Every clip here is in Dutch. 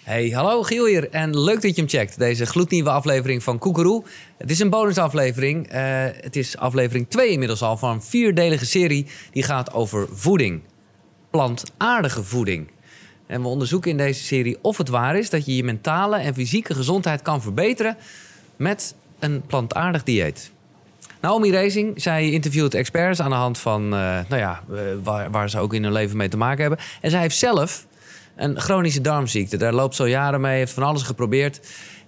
Hey, hallo Giel hier en leuk dat je hem checkt. Deze gloednieuwe aflevering van Koekeroe. Het is een bonusaflevering. Eh, het is aflevering 2 inmiddels al van een vierdelige serie die gaat over voeding. Plantaardige voeding. En we onderzoeken in deze serie of het waar is dat je je mentale en fysieke gezondheid kan verbeteren met een plantaardig dieet. Naomi Racing, zij interviewt experts aan de hand van eh, nou ja, eh, waar, waar ze ook in hun leven mee te maken hebben. En zij heeft zelf een chronische darmziekte. Daar loopt ze al jaren mee, heeft van alles geprobeerd.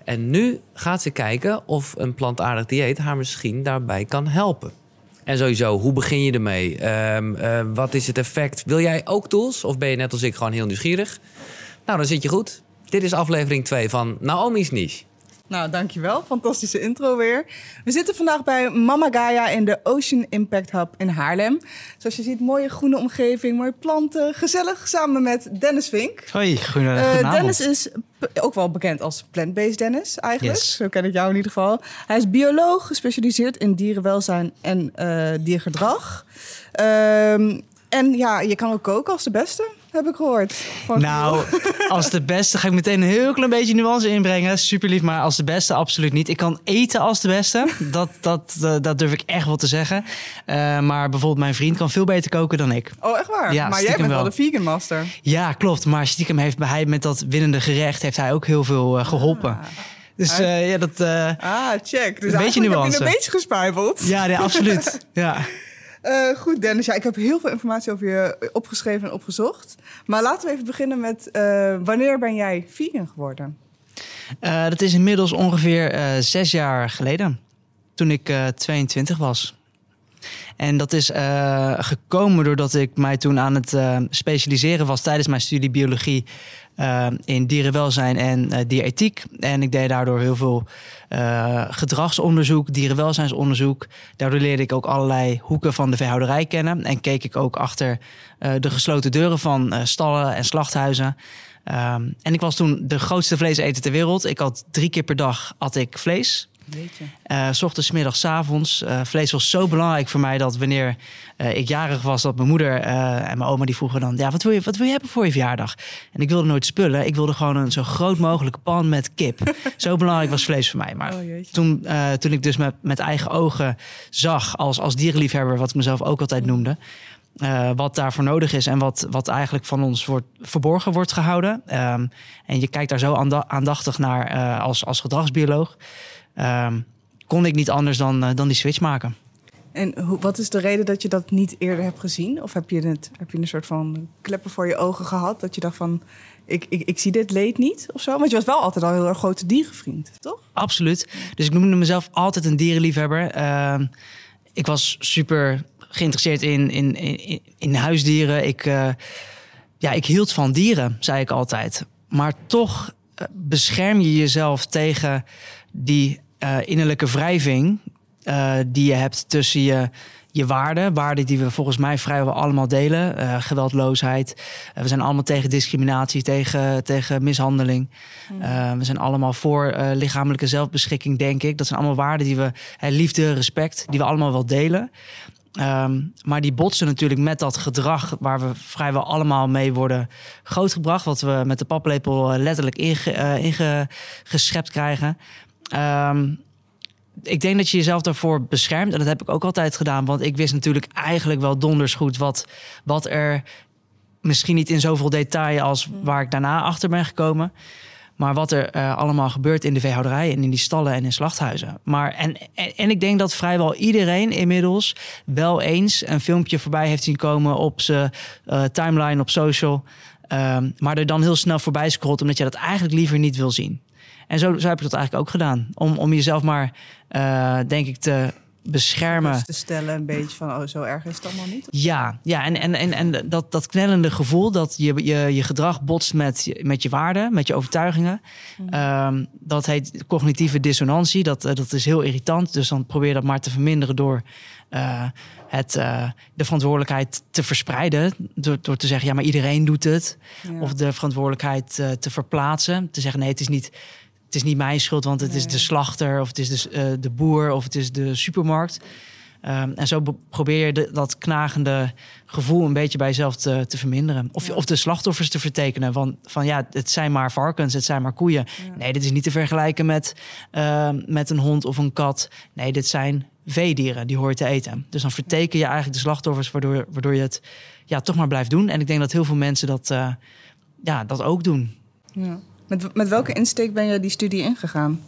En nu gaat ze kijken of een plantaardig dieet haar misschien daarbij kan helpen. En sowieso, hoe begin je ermee? Ehm, eh, wat is het effect? Wil jij ook tools? Of ben je net als ik gewoon heel nieuwsgierig? Nou, dan zit je goed. Dit is aflevering 2 van Naomi's Niche. Nou, dankjewel. Fantastische intro weer. We zitten vandaag bij Mama Gaia in de Ocean Impact Hub in Haarlem. Zoals je ziet, mooie groene omgeving, mooie planten. Gezellig samen met Dennis Vink. Hoi, Eh, goedenavond. Dennis is ook wel bekend als plant-based Dennis eigenlijk. Yes. Zo ken ik jou in ieder geval. Hij is bioloog, gespecialiseerd in dierenwelzijn en eh, diergedrag. Ehm, en ja, je kan ook koken als de beste, heb ik gehoord. Van Nou, als de beste ga ik meteen een heel klein beetje nuance inbrengen. Super lief, maar als de beste absoluut niet. Ik kan eten als de beste. Dat, dat, eh, dat durf ik echt wel te zeggen. Eh, maar bijvoorbeeld mijn vriend kan veel beter koken dan ik. Oh, echt waar? Ja, maar jij bent wel de vegan master. Ja, klopt. Maar stiekem heeft hij met dat winnende gerecht heeft hij ook heel veel eh, geholpen. Dus eh, ja, dat... Ah, check. Dus Een beetje eigenlijk heb je nuance. een beetje gespuiveld. ja, nee, absoluut. Ja. Eh, goed, Dennis. Ja, ik heb heel veel informatie over je opgeschreven en opgezocht. Maar laten we even beginnen met... eh, wanneer ben jij vegan geworden? Eh, dat is inmiddels ongeveer zes jaar geleden. Toen ik eh 22 was. En dat is gekomen doordat ik mij toen aan het specialiseren was tijdens mijn studie biologie in dierenwelzijn en dierethiek. En ik deed daardoor heel veel eh, gedragsonderzoek, dierenwelzijnsonderzoek. Daardoor leerde ik ook allerlei hoeken van de veehouderij kennen. En keek ik ook achter eh, de gesloten deuren van eh, stallen en slachthuizen. Ehm, en ik was toen de grootste vleeseter ter wereld. Ik had drie keer per dag at ik vlees. Eh, s ochtends, middags, avonds. Eh, vlees was zo belangrijk voor mij dat wanneer eh, ik jarig was, dat mijn moeder en mijn oma die vroegen dan: ja, wat wil, je, wat wil je hebben voor je verjaardag? En ik wilde nooit spullen. Ik wilde gewoon een zo groot mogelijke pan met kip. zo belangrijk was vlees voor mij. Maar Oh, toen, toen ik dus met, met eigen ogen zag, als, als dierenliefhebber, wat ik mezelf ook altijd noemde. eh, wat daarvoor nodig is en wat, wat eigenlijk van ons wordt, verborgen wordt gehouden. Ehm, en je kijkt daar zo aanda- aandachtig naar als, als gedragsbioloog. Ehm, kon ik niet anders dan, eh, dan die switch maken. En hoe, wat is de reden dat je dat niet eerder hebt gezien? Of heb je, het, heb je een soort van kleppen voor je ogen gehad? Dat je dacht van, ik, ik, ik zie dit leed niet of zo? Want je was wel altijd al heel erg grote dierenvriend, toch? Absoluut. Dus ik noemde mezelf altijd een dierenliefhebber. Ehm, ik was super geïnteresseerd in, in, in, in huisdieren. Ik, eh, ja, ik hield van dieren, zei ik altijd. Maar toch eh, bescherm je jezelf tegen die eh, innerlijke wrijving eh, die je hebt tussen je, je waarden. Waarden die we volgens mij vrijwel allemaal delen. Eh, geweldloosheid. We zijn allemaal tegen discriminatie, tegen, tegen mishandeling. Eh, we zijn allemaal voor lichamelijke zelfbeschikking, denk ik. Dat zijn allemaal waarden die we, liefde, respect, die we allemaal wel delen. Ehm, maar die botsen natuurlijk met dat gedrag waar we vrijwel allemaal mee worden grootgebracht. Wat we met de paplepel letterlijk inge, ingeschept krijgen. Ehm, ik denk dat je jezelf daarvoor beschermt. En dat heb ik ook altijd gedaan. Want ik wist natuurlijk eigenlijk wel donders goed wat, wat er misschien niet in zoveel detail als waar ik daarna achter ben gekomen. Maar wat er eh, allemaal gebeurt in de veehouderij en in die stallen en in slachthuizen. Maar en, en, ik denk dat vrijwel iedereen inmiddels wel eens een filmpje voorbij heeft zien komen op zijn eh, timeline op social. Ehm, maar er dan heel snel voorbij scrolt omdat je dat eigenlijk liever niet wil zien. En zo, zo heb ik dat eigenlijk ook gedaan. Om, om jezelf maar, eh, denk ik, te beschermen. Dus te stellen een beetje van, oh, zo erg is het allemaal niet. Ja, ja en, en, en, en dat, dat knellende gevoel dat je, je, je gedrag botst met, je- met je waarden, met je overtuigingen. Ehm, dat heet cognitieve dissonantie. Dat, eh, dat is heel irritant. Dus dan probeer dat maar te verminderen door eh, het, de verantwoordelijkheid te verspreiden. Door, door te zeggen, ja, maar iedereen doet het. Ja. Of de verantwoordelijkheid te verplaatsen. Te zeggen, nee, het is niet, het is niet mijn schuld, want het is de slachter, of het is de, eh, de boer, of het is de supermarkt. Ehm, en zo be- probeer je de- dat knagende gevoel een beetje bij jezelf te, te verminderen. Of, Ja. of de slachtoffers te vertekenen. Van, van ja, het zijn maar varkens, het zijn maar koeien. Ja. Nee, dit is niet te vergelijken met, ehm, met een hond of een kat. Nee, dit zijn veedieren, die hoor je te eten. Dus dan verteken je eigenlijk de slachtoffers, waardoor, waardoor je het ja, toch maar blijft doen. En ik denk dat heel veel mensen dat, eh, ja, dat ook doen. Ja. Met, met welke insteek ben je die studie ingegaan?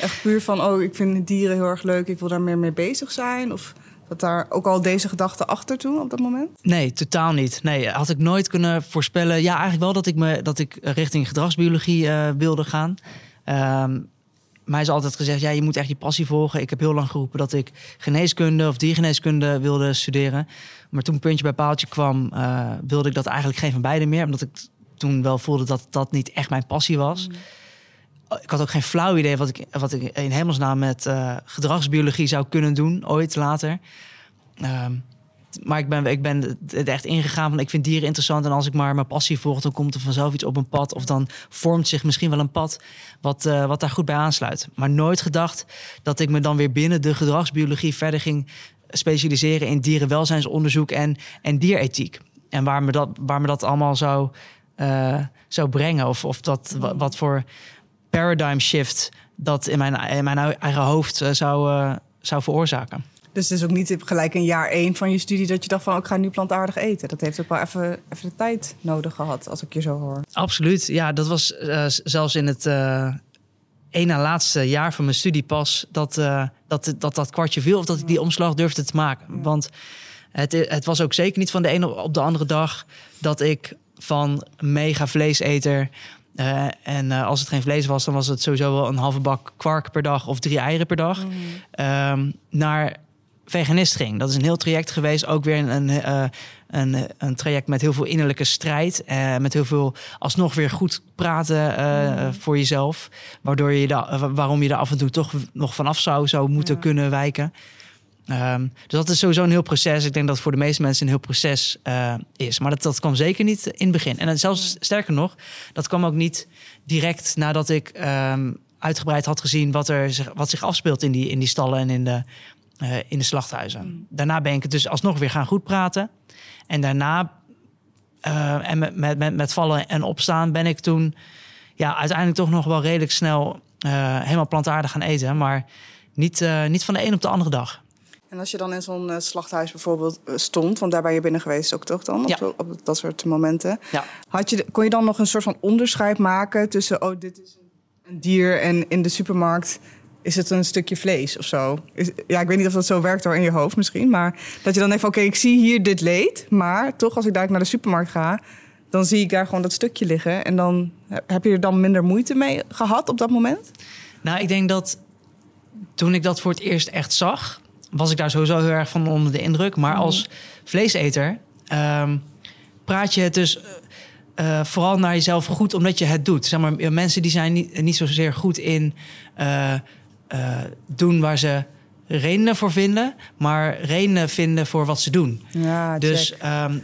Echt puur van, oh, ik vind dieren heel erg leuk, ik wil daar meer mee bezig zijn? Of zat daar ook al deze gedachte achter toen op dat moment? Nee, totaal niet. Nee, had ik nooit kunnen voorspellen. Ja, eigenlijk wel dat ik, me, dat ik richting gedragsbiologie eh, wilde gaan. Ehm mij is altijd gezegd, ja, je moet echt je passie volgen. Ik heb heel lang geroepen dat ik geneeskunde of diergeneeskunde wilde studeren. Maar toen puntje bij paaltje kwam, eh, wilde ik dat eigenlijk geen van beide meer. Omdat ik toen wel voelde dat dat niet echt mijn passie was. Ik had ook geen flauw idee wat ik, wat ik in hemelsnaam met eh, gedragsbiologie zou kunnen doen, ooit later. Ehm, maar ik ben, ik ben het echt ingegaan van ik vind dieren interessant. En als ik maar mijn passie volg, dan komt er vanzelf iets op een pad. Of dan vormt zich misschien wel een pad wat, eh, wat daar goed bij aansluit. Maar nooit gedacht dat ik me dan weer binnen de gedragsbiologie verder ging specialiseren in dierenwelzijnsonderzoek en, en dierethiek. En waar me dat, waar me dat allemaal zou, eh, zou brengen. Of, of dat, wa- wat voor paradigm shift dat in mijn, in mijn eigen hoofd eh, zou, eh, zou veroorzaken. Dus het is ook niet gelijk in jaar één van je studie dat je dacht van, oh, ik ga nu plantaardig eten. Dat heeft ook wel even, even de tijd nodig gehad, als ik je zo hoor. Absoluut. Ja, dat was zelfs in het één na laatste jaar van mijn studie pas dat, dat, dat dat kwartje viel of dat ik die omslag durfde te maken. Want het, het was ook zeker niet van de ene op de andere dag dat ik van mega vleeseter. eh, en eh, als het geen vlees was, dan was het sowieso wel een halve bak kwark per dag of drie eieren per dag. ehm, naar veganist ging. Dat is een heel traject geweest. Ook weer een, een, eh, een, een traject met heel veel innerlijke strijd. met heel veel alsnog weer goed praten eh, voor jezelf. Waardoor je daar, eh, waarom je er af en toe toch nog vanaf zou, zou moeten Ja. kunnen wijken. Ehm, dus dat is sowieso een heel proces. Ik denk dat het voor de meeste mensen een heel proces eh, is. Maar dat, dat kwam zeker niet in het begin. En dan zelfs sterker nog, dat kwam ook niet direct nadat ik ehm, uitgebreid had gezien wat, er, zich- wat zich afspeelt in die, in die stallen en in de, eh, in de slachthuizen. Daarna ben ik het dus alsnog weer gaan goed praten. En daarna, eh, en met, met, met, met vallen en opstaan, ben ik toen ja, uiteindelijk toch nog wel redelijk snel helemaal plantaardig gaan eten. Maar niet, niet van de een op de andere dag. En als je dan in zo'n eh, slachthuis bijvoorbeeld eh, stond, want daar ben je binnen geweest ook toch dan, op, Ja. op dat soort momenten. Ja. Had je, kon je dan nog een soort van onderscheid maken tussen, oh, dit is een, dier en in de supermarkt is het een stukje vlees of zo? Is, ja, ik weet niet of dat zo werkt hoor in je hoofd misschien, maar dat je dan denkt van, oké, ik zie hier dit leed, maar toch als ik daar naar de supermarkt ga, dan zie ik daar gewoon dat stukje liggen en dan heb je er dan minder moeite mee gehad op dat moment? Nou, ik denk dat toen ik dat voor het eerst echt zag, was ik daar sowieso heel erg van onder de indruk. Maar als vleeseter ehm, praat je het dus eh, eh, vooral naar jezelf goed omdat je het doet. Zeg maar, eh, mensen die zijn niet, niet zozeer goed in doen waar ze redenen voor vinden, maar redenen vinden voor wat ze doen. Ja, Dus ehm,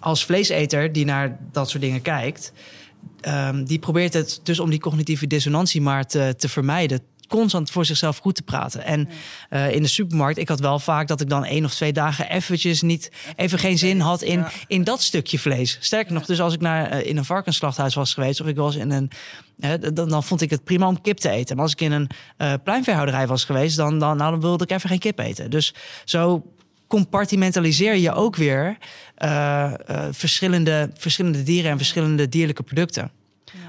als vleeseter die naar dat soort dingen kijkt, ehm, die probeert het dus om die cognitieve dissonantie maar te, te vermijden. Constant voor zichzelf goed te praten. En eh, in de supermarkt, ik had wel vaak dat ik dan één of twee dagen eventjes niet, even geen zin had in, in dat stukje vlees. Sterker nog, dus als ik naar, eh, in een varkensslachthuis was geweest, of ik was in een, dan, dan vond ik het prima om kip te eten. Maar als ik in een eh pluimveehouderij was geweest, dan, dan, nou, dan wilde ik even geen kip eten. Dus zo compartimentaliseer je ook weer verschillende, verschillende dieren en verschillende dierlijke producten.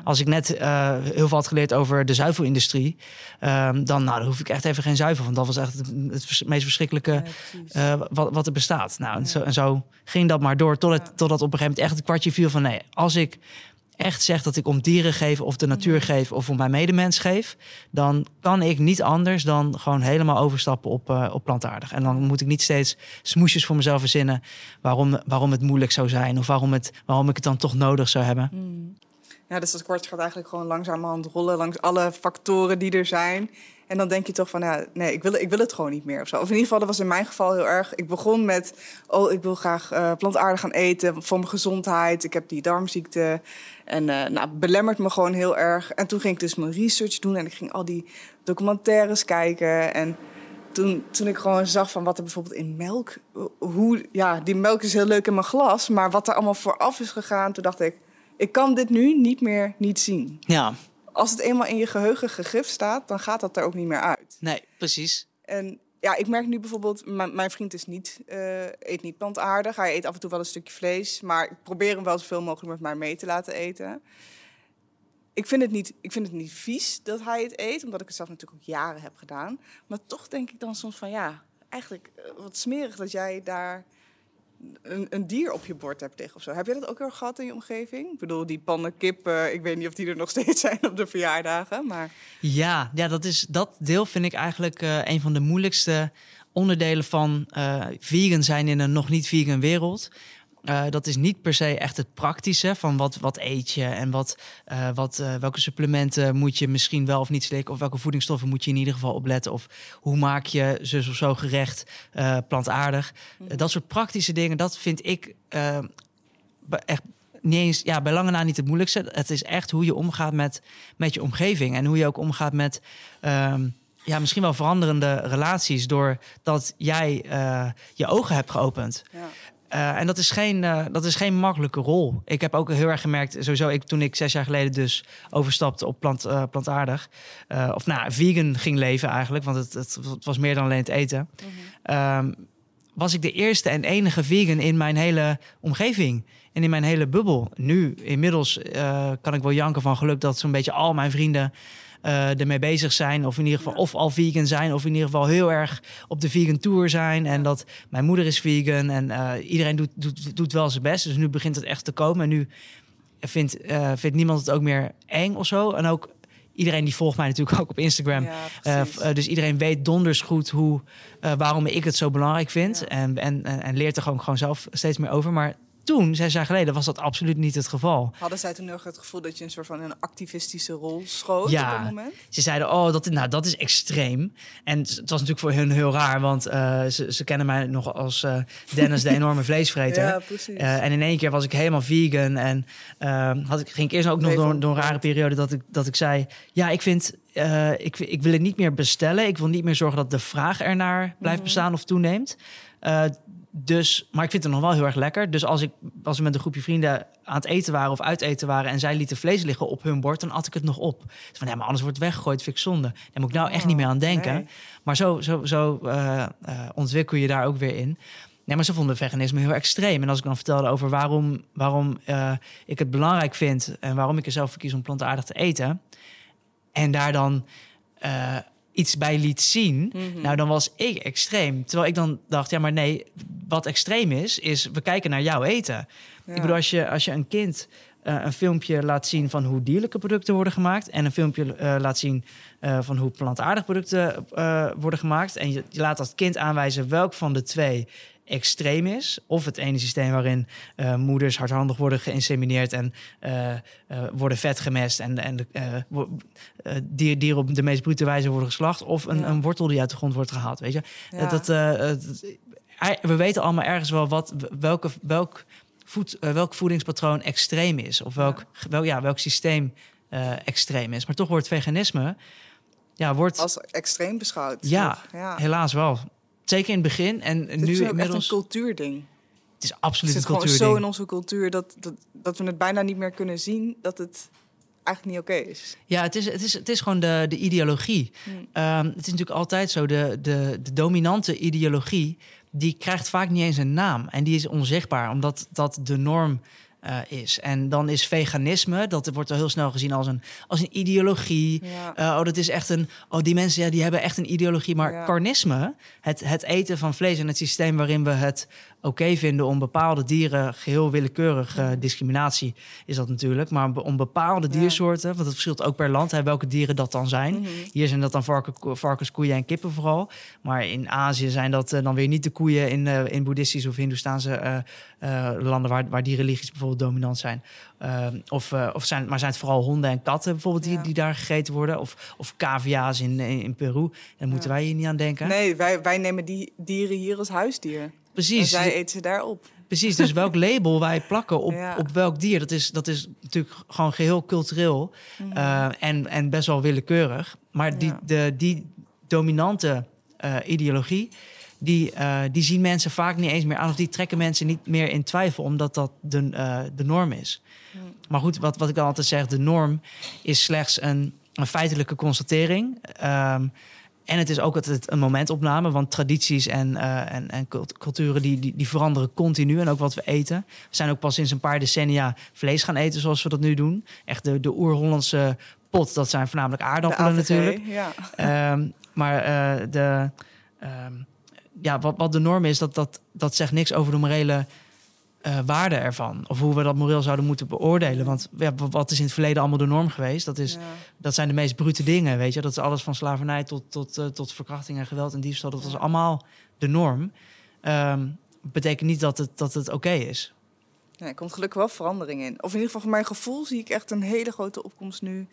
Als ik net eh, heel veel had geleerd over de zuivelindustrie, ehm, dan, nou, dan hoef ik echt even geen zuivel. Want dat was echt het, meest verschrikkelijke eh, wat, wat er bestaat. Nou, en, zo, en zo ging dat maar door, totdat, totdat op een gegeven moment echt het kwartje viel van nee, als ik echt zeg dat ik om dieren geef of de natuur geef of om mijn medemens geef, dan kan ik niet anders dan gewoon helemaal overstappen op, eh, op plantaardig. En dan moet ik niet steeds smoesjes voor mezelf verzinnen waarom, waarom het moeilijk zou zijn of waarom, het, waarom ik het dan toch nodig zou hebben. Ja, dus dat kwartje gaat eigenlijk gewoon langzamerhand rollen langs alle factoren die er zijn. En dan denk je toch van, ja, nee, ik wil, ik wil het gewoon niet meer of zo. Of in ieder geval, dat was in mijn geval heel erg. Ik begon met, oh, ik wil graag eh, plantaardig gaan eten voor mijn gezondheid. Ik heb die darmziekte en eh nou, belemmert me gewoon heel erg. En toen ging ik dus mijn research doen en ik ging al die documentaires kijken. En toen, toen ik gewoon zag van wat er bijvoorbeeld in melk... Hoe, ja, die melk is heel leuk in mijn glas, maar wat er allemaal vooraf is gegaan... toen dacht ik, ik kan dit nu niet meer niet zien. Ja, Als het eenmaal in je geheugen gegrift staat, dan gaat dat er ook niet meer uit. nee, precies. En ja, ik merk nu bijvoorbeeld, mijn, vriend is niet, eh, eet niet plantaardig. Hij eet af en toe wel een stukje vlees, maar ik probeer hem wel zoveel mogelijk met mij mee te laten eten. Ik vind, het niet, ik vind het niet vies dat hij het eet, omdat ik het zelf natuurlijk ook jaren heb gedaan. Maar toch denk ik dan soms van ja, eigenlijk eh, wat smerig dat jij daar een, een dier op je bord hebt liggen of zo. Heb jij dat ook erg gehad in je omgeving? Ik bedoel, die pannenkip, eh, ik weet niet of die er nog steeds zijn op de verjaardagen, maar... Ja, ja dat, is, dat deel vind ik eigenlijk eh, een van de moeilijkste onderdelen van eh, vegan zijn in een nog niet vegan wereld. Eh, dat is niet per se echt het praktische van wat, wat eet je en wat, eh, wat, eh, welke supplementen moet je misschien wel of niet slikken. Of welke voedingsstoffen moet je in ieder geval opletten. Of hoe maak je zus of zo gerecht plantaardig. Eh, dat soort praktische dingen, dat vind ik echt niet eens, ja, bij lange na niet het moeilijkste. Het is echt hoe je omgaat met, met je omgeving. En hoe je ook omgaat met ehm, ja, misschien wel veranderende relaties. Doordat jij je ogen hebt geopend. Eh, en dat is, geen, eh, dat is geen makkelijke rol. Ik heb ook heel erg gemerkt, sowieso ik, toen ik zes jaar geleden dus overstapte op plant, eh, plantaardig. of nou, vegan ging leven eigenlijk, want het, het, het was meer dan alleen het eten. Ehm, was ik de eerste en enige vegan in mijn hele omgeving. En in mijn hele bubbel. Nu, inmiddels kan ik wel janken van geluk dat zo'n beetje al mijn vrienden eh, ermee bezig zijn. Of in ieder geval of al vegan zijn. Of in ieder geval heel erg op de vegan tour zijn. En dat mijn moeder is vegan. En eh, iedereen doet, doet, doet wel zijn best. Dus nu begint het echt te komen. En nu vindt, eh, vindt niemand het ook meer eng of zo. En ook iedereen die volgt mij natuurlijk ook op Instagram. Ja, dus iedereen weet donders goed hoe, waarom ik het zo belangrijk vind. Ja. En, en, en leert er gewoon, gewoon zelf steeds meer over. Maar toen, zes jaar geleden, was dat absoluut niet het geval. Hadden zij toen nog het gevoel dat je een soort van een activistische rol schoot Ja. op dat moment? Ze zeiden, oh, dat, nou, dat is extreem. En het was natuurlijk voor hun heel raar, want eh, ze, ze kennen mij nog als eh, Dennis, de enorme vleesvreter. Ja, precies. Eh, en in één keer was ik helemaal vegan. En had ik, ging ik eerst ook nog door, door een rare periode dat ik, dat ik zei... Ja, ik vind... ik, ik wil het niet meer bestellen. Ik wil niet meer zorgen dat de vraag ernaar blijft Mhm. bestaan of toeneemt. Dus, maar ik vind het nog wel heel erg lekker. Dus als, ik, als we met een groepje vrienden aan het eten waren of uit eten waren... en zij lieten vlees liggen op hun bord, dan at ik het nog op. Dus van, ja, maar anders wordt het weggegooid, vind ik zonde. Daar moet ik nou echt niet meer aan denken. Oh, nee. Maar zo, zo, zo eh, eh, ontwikkel je daar ook weer in. Nee, maar ze vonden veganisme heel extreem. En als ik dan vertelde over waarom, waarom eh, ik het belangrijk vind... en waarom ik er zelf voor kies om plantaardig te eten... en daar dan iets bij liet zien... Mhm. nou, dan was ik extreem. Terwijl ik dan dacht, ja, maar nee, wat extreem is... is we kijken naar jouw eten. Ja. Ik bedoel, als je, als je een kind eh, een filmpje laat zien van hoe dierlijke producten worden gemaakt. En een filmpje eh, laat zien eh, van hoe plantaardige producten worden gemaakt. En je, je laat dat kind aanwijzen welk van de twee extreem is. Of het ene systeem waarin eh, moeders hardhandig worden geïnsemineerd en eh, eh, worden vet gemest. En, en eh, dier- dieren op de meest brute wijze worden geslacht. Of een, Ja. een wortel die uit de grond wordt gehaald. Weet je? Ja. Dat, we weten allemaal ergens wel wat, welke, welk, voed, welk voedingspatroon extreem is. Of welk, wel, ja, welk systeem extreem is. Maar toch wordt veganisme... Ja, wordt Als extreem beschouwd. Ja. helaas wel. Zeker in het begin. En Dit nu is ook inmiddels... echt een cultuurding. Het is Het absoluut zit een gewoon cultuurding. zo in onze cultuur dat, dat, dat we het bijna niet meer kunnen zien dat het eigenlijk niet oké is. Ja, het is, het is, het is gewoon de, de ideologie. Hmm. Ehm, het is natuurlijk altijd zo, de, de, de dominante ideologie... die krijgt vaak niet eens een naam. En die is onzichtbaar, omdat dat de norm eh, is. En dan is veganisme, dat wordt al heel snel gezien als een, als een ideologie... Ja. Eh, oh, dat is echt een. Oh, die mensen ja, die hebben echt een ideologie. Maar Ja. carnisme, het, het eten van vlees en het systeem waarin we het oké vinden om bepaalde dieren geheel willekeurig eh, discriminatie is dat natuurlijk. Maar om bepaalde Ja. diersoorten, want het verschilt ook per land, hè, welke dieren dat dan zijn. Mhm. Hier zijn dat dan varken, varkens, koeien en kippen vooral. Maar in Azië zijn dat eh, dan weer niet de koeien in, eh, in boeddhistische of hindoestaanse landen waar, waar die religies bijvoorbeeld dominant zijn. Of, of zijn, maar zijn het vooral honden en katten bijvoorbeeld die, Ja. die daar gegeten worden? Of, of cavia's in, in, in Peru? Daar moeten Ja. wij hier niet aan denken. Nee, wij, wij nemen die dieren hier als huisdier. En Precies. zij eten ze daar op. Precies, dus welk label wij plakken op, Ja. op welk dier, dat is, dat is natuurlijk gewoon geheel cultureel Mhm. eh, en, en best wel willekeurig. Maar die, Ja. de, die dominante eh, ideologie. Die, eh, die zien mensen vaak niet eens meer aan. Of die trekken mensen niet meer in twijfel. Omdat dat de, de norm is. Maar goed, wat, wat ik dan altijd zeg. De norm is slechts een, een feitelijke constatering. Ehm, en het is ook altijd een momentopname, want tradities en, eh, en, en cult- culturen die, die, die veranderen continu. En ook wat we eten. We zijn ook pas sinds een paar decennia vlees gaan eten zoals we dat nu doen. Echt de, de oer-Hollandse pot, dat zijn voornamelijk aardappelen natuurlijk. Ja. Ehm, maar eh, de, ehm, ja, wat, wat de norm is, dat, dat, dat zegt niks over de morele eh, waarde ervan. Of hoe we dat moreel zouden moeten beoordelen. Want ja, wat is in het verleden allemaal de norm geweest? Dat, is, Ja. dat zijn de meest brute dingen, weet je. Dat is alles van slavernij tot, tot, eh, tot verkrachting en geweld en diefstal. Dat was allemaal de norm. Ehm, betekent niet dat het, dat het oké is. Ja, er komt gelukkig wel verandering in. Of in ieder geval voor mijn gevoel zie ik echt een hele grote opkomst nu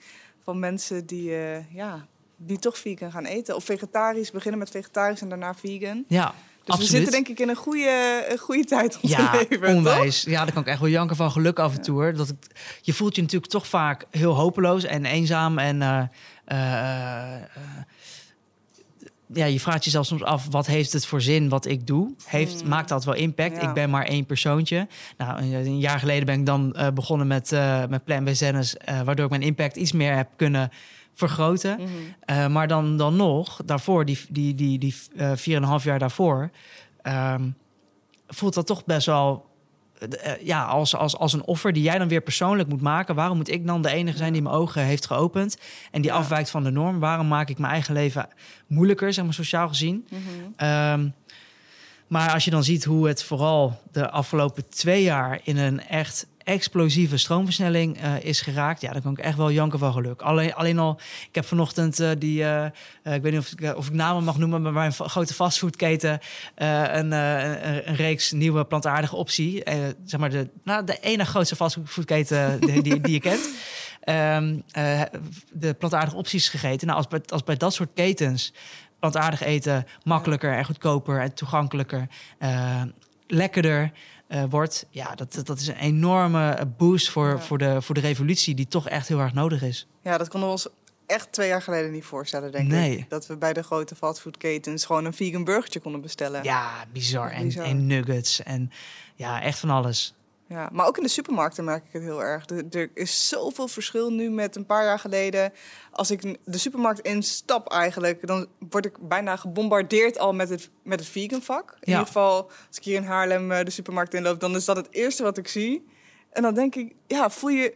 van mensen die, eh, ja, die toch vegan gaan eten. Of vegetarisch, beginnen met vegetarisch en daarna vegan. Ja, Dus absoluut. we zitten denk ik in een goede, een goede tijd om Ja, te leven, toch? onwijs. Ja, daar kan ik echt wel janken van geluk af en toe. hoor. Dat het, je voelt je natuurlijk toch vaak heel hopeloos en eenzaam. En eh, eh, ja, je vraagt jezelf soms af, wat heeft het voor zin wat ik doe? Heeft, Mm. Maakt dat wel impact? Ja. Ik ben maar één persoontje. Nou, een, jaar geleden ben ik dan begonnen met, met Plan B Zennis, waardoor ik mijn impact iets meer heb kunnen vergroten. Mhm. Eh, maar dan, dan nog, daarvoor, die, die, die, die eh, vier en een half jaar daarvoor, ehm, voelt dat toch best wel eh, eh, ja, als, als, als een offer die jij dan weer persoonlijk moet maken. Waarom moet ik dan de enige zijn die mijn ogen heeft geopend en die Ja. afwijkt van de norm? Waarom maak ik mijn eigen leven moeilijker, zeg maar sociaal gezien? Mhm. Ehm, maar als je dan ziet hoe het vooral de afgelopen twee jaar in een echt explosieve stroomversnelling eh, is geraakt, ja, dan kan ik echt wel janken van geluk. Alleen, alleen al, ik heb vanochtend eh, die, eh, ik weet niet of ik, of ik namen mag noemen, maar fa- grote fastfoodketen een, een, reeks nieuwe plantaardige optie, zeg maar de, nou, de ene grootste fastfoodketen die, die, je kent. Ehm, eh, de plantaardige opties gegeten. Nou, als bij, als bij dat soort ketens plantaardig eten makkelijker en goedkoper en toegankelijker, lekkerder eh, wordt, ja, dat, dat is een enorme boost voor, Ja. voor, de, voor de revolutie die toch echt heel erg nodig is. Ja, dat konden we ons echt twee jaar geleden niet voorstellen, denk Nee. ik. Dat we bij de grote fastfoodketens gewoon een vegan burgertje konden bestellen. Ja, bizar. En, Bizar. en nuggets en ja, echt van alles. Ja, maar ook in de supermarkten merk ik het heel erg. Er, er is zoveel verschil nu met een paar jaar geleden. Als ik de supermarkt instap eigenlijk, dan word ik bijna gebombardeerd al met het, met het vegan vak. In Ja. ieder geval, als ik hier in Haarlem eh, de supermarkt inloop, dan is dat het eerste wat ik zie. En dan denk ik, ja, voel je...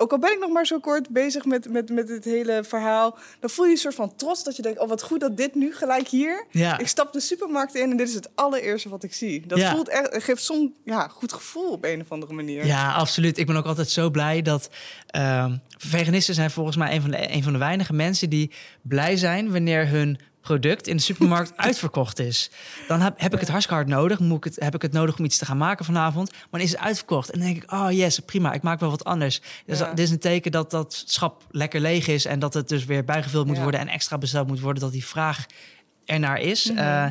Ook al ben ik nog maar zo kort bezig met, met, met het hele verhaal... dan voel je een soort van trots dat je denkt... oh, wat goed dat dit nu gelijk hier... Ja. Ik stap de supermarkt in en dit is het allereerste wat ik zie. Dat Ja. voelt echt, geeft zo'n ja, goed gevoel op een of andere manier. Ja, absoluut. Ik ben ook altijd zo blij dat ehm, veganisten zijn volgens mij een van, de, een van de weinige mensen die blij zijn wanneer hun product in de supermarkt uitverkocht is. Dan heb, heb ik het hartstikke hard nodig. Moet ik het, heb ik het nodig om iets te gaan maken vanavond? Maar dan is het uitverkocht. En dan denk ik, oh yes, prima, ik maak wel wat anders. Dus Ja. dit is een teken dat dat schap lekker leeg is en dat het dus weer bijgevuld moet Ja. worden en extra besteld moet worden, dat die vraag ernaar is. Mhm. Eh,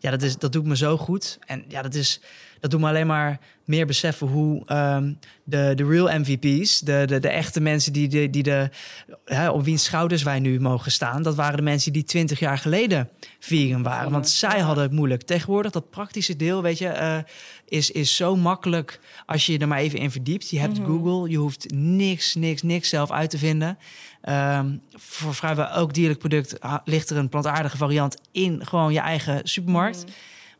ja, dat, is, dat doet me zo goed. En ja, dat, is, dat doet me alleen maar meer beseffen hoe ehm, de, de real MVP's, de, de, de echte mensen die de, die de, hè, op wiens schouders wij nu mogen staan, dat waren de mensen die twintig jaar geleden vegan waren. Want zij hadden het moeilijk. Tegenwoordig, dat praktische deel, weet je, eh, is, is zo makkelijk als je er maar even in verdiept. Je hebt Mhm. Google, je hoeft niks, niks, niks zelf uit te vinden. Ehm, voor vrijwel elk dierlijk product ligt er een plantaardige variant in gewoon je eigen supermarkt. Mhm.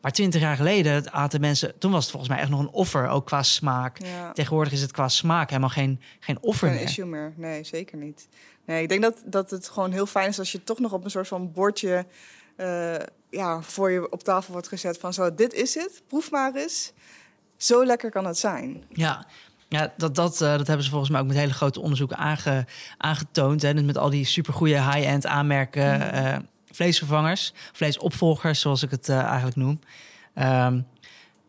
Maar twintig jaar geleden aten mensen, toen was het volgens mij echt nog een offer, ook qua smaak. Ja. Tegenwoordig is het qua smaak helemaal geen, geen offer Geen meer. issue meer. Nee, zeker niet. Nee, ik denk dat, dat het gewoon heel fijn is als je toch nog op een soort van bordje eh, ja, voor je op tafel wordt gezet van zo, dit is het, proef maar eens. Zo lekker kan het zijn. Ja, ja dat, dat, eh, dat hebben ze volgens mij ook met hele grote onderzoeken aange, aangetoond. Hè, met al die supergoeie high-end aanmerken, Mhm. eh, vleesvervangers, vleesopvolgers, zoals ik het eh, eigenlijk noem. Ehm,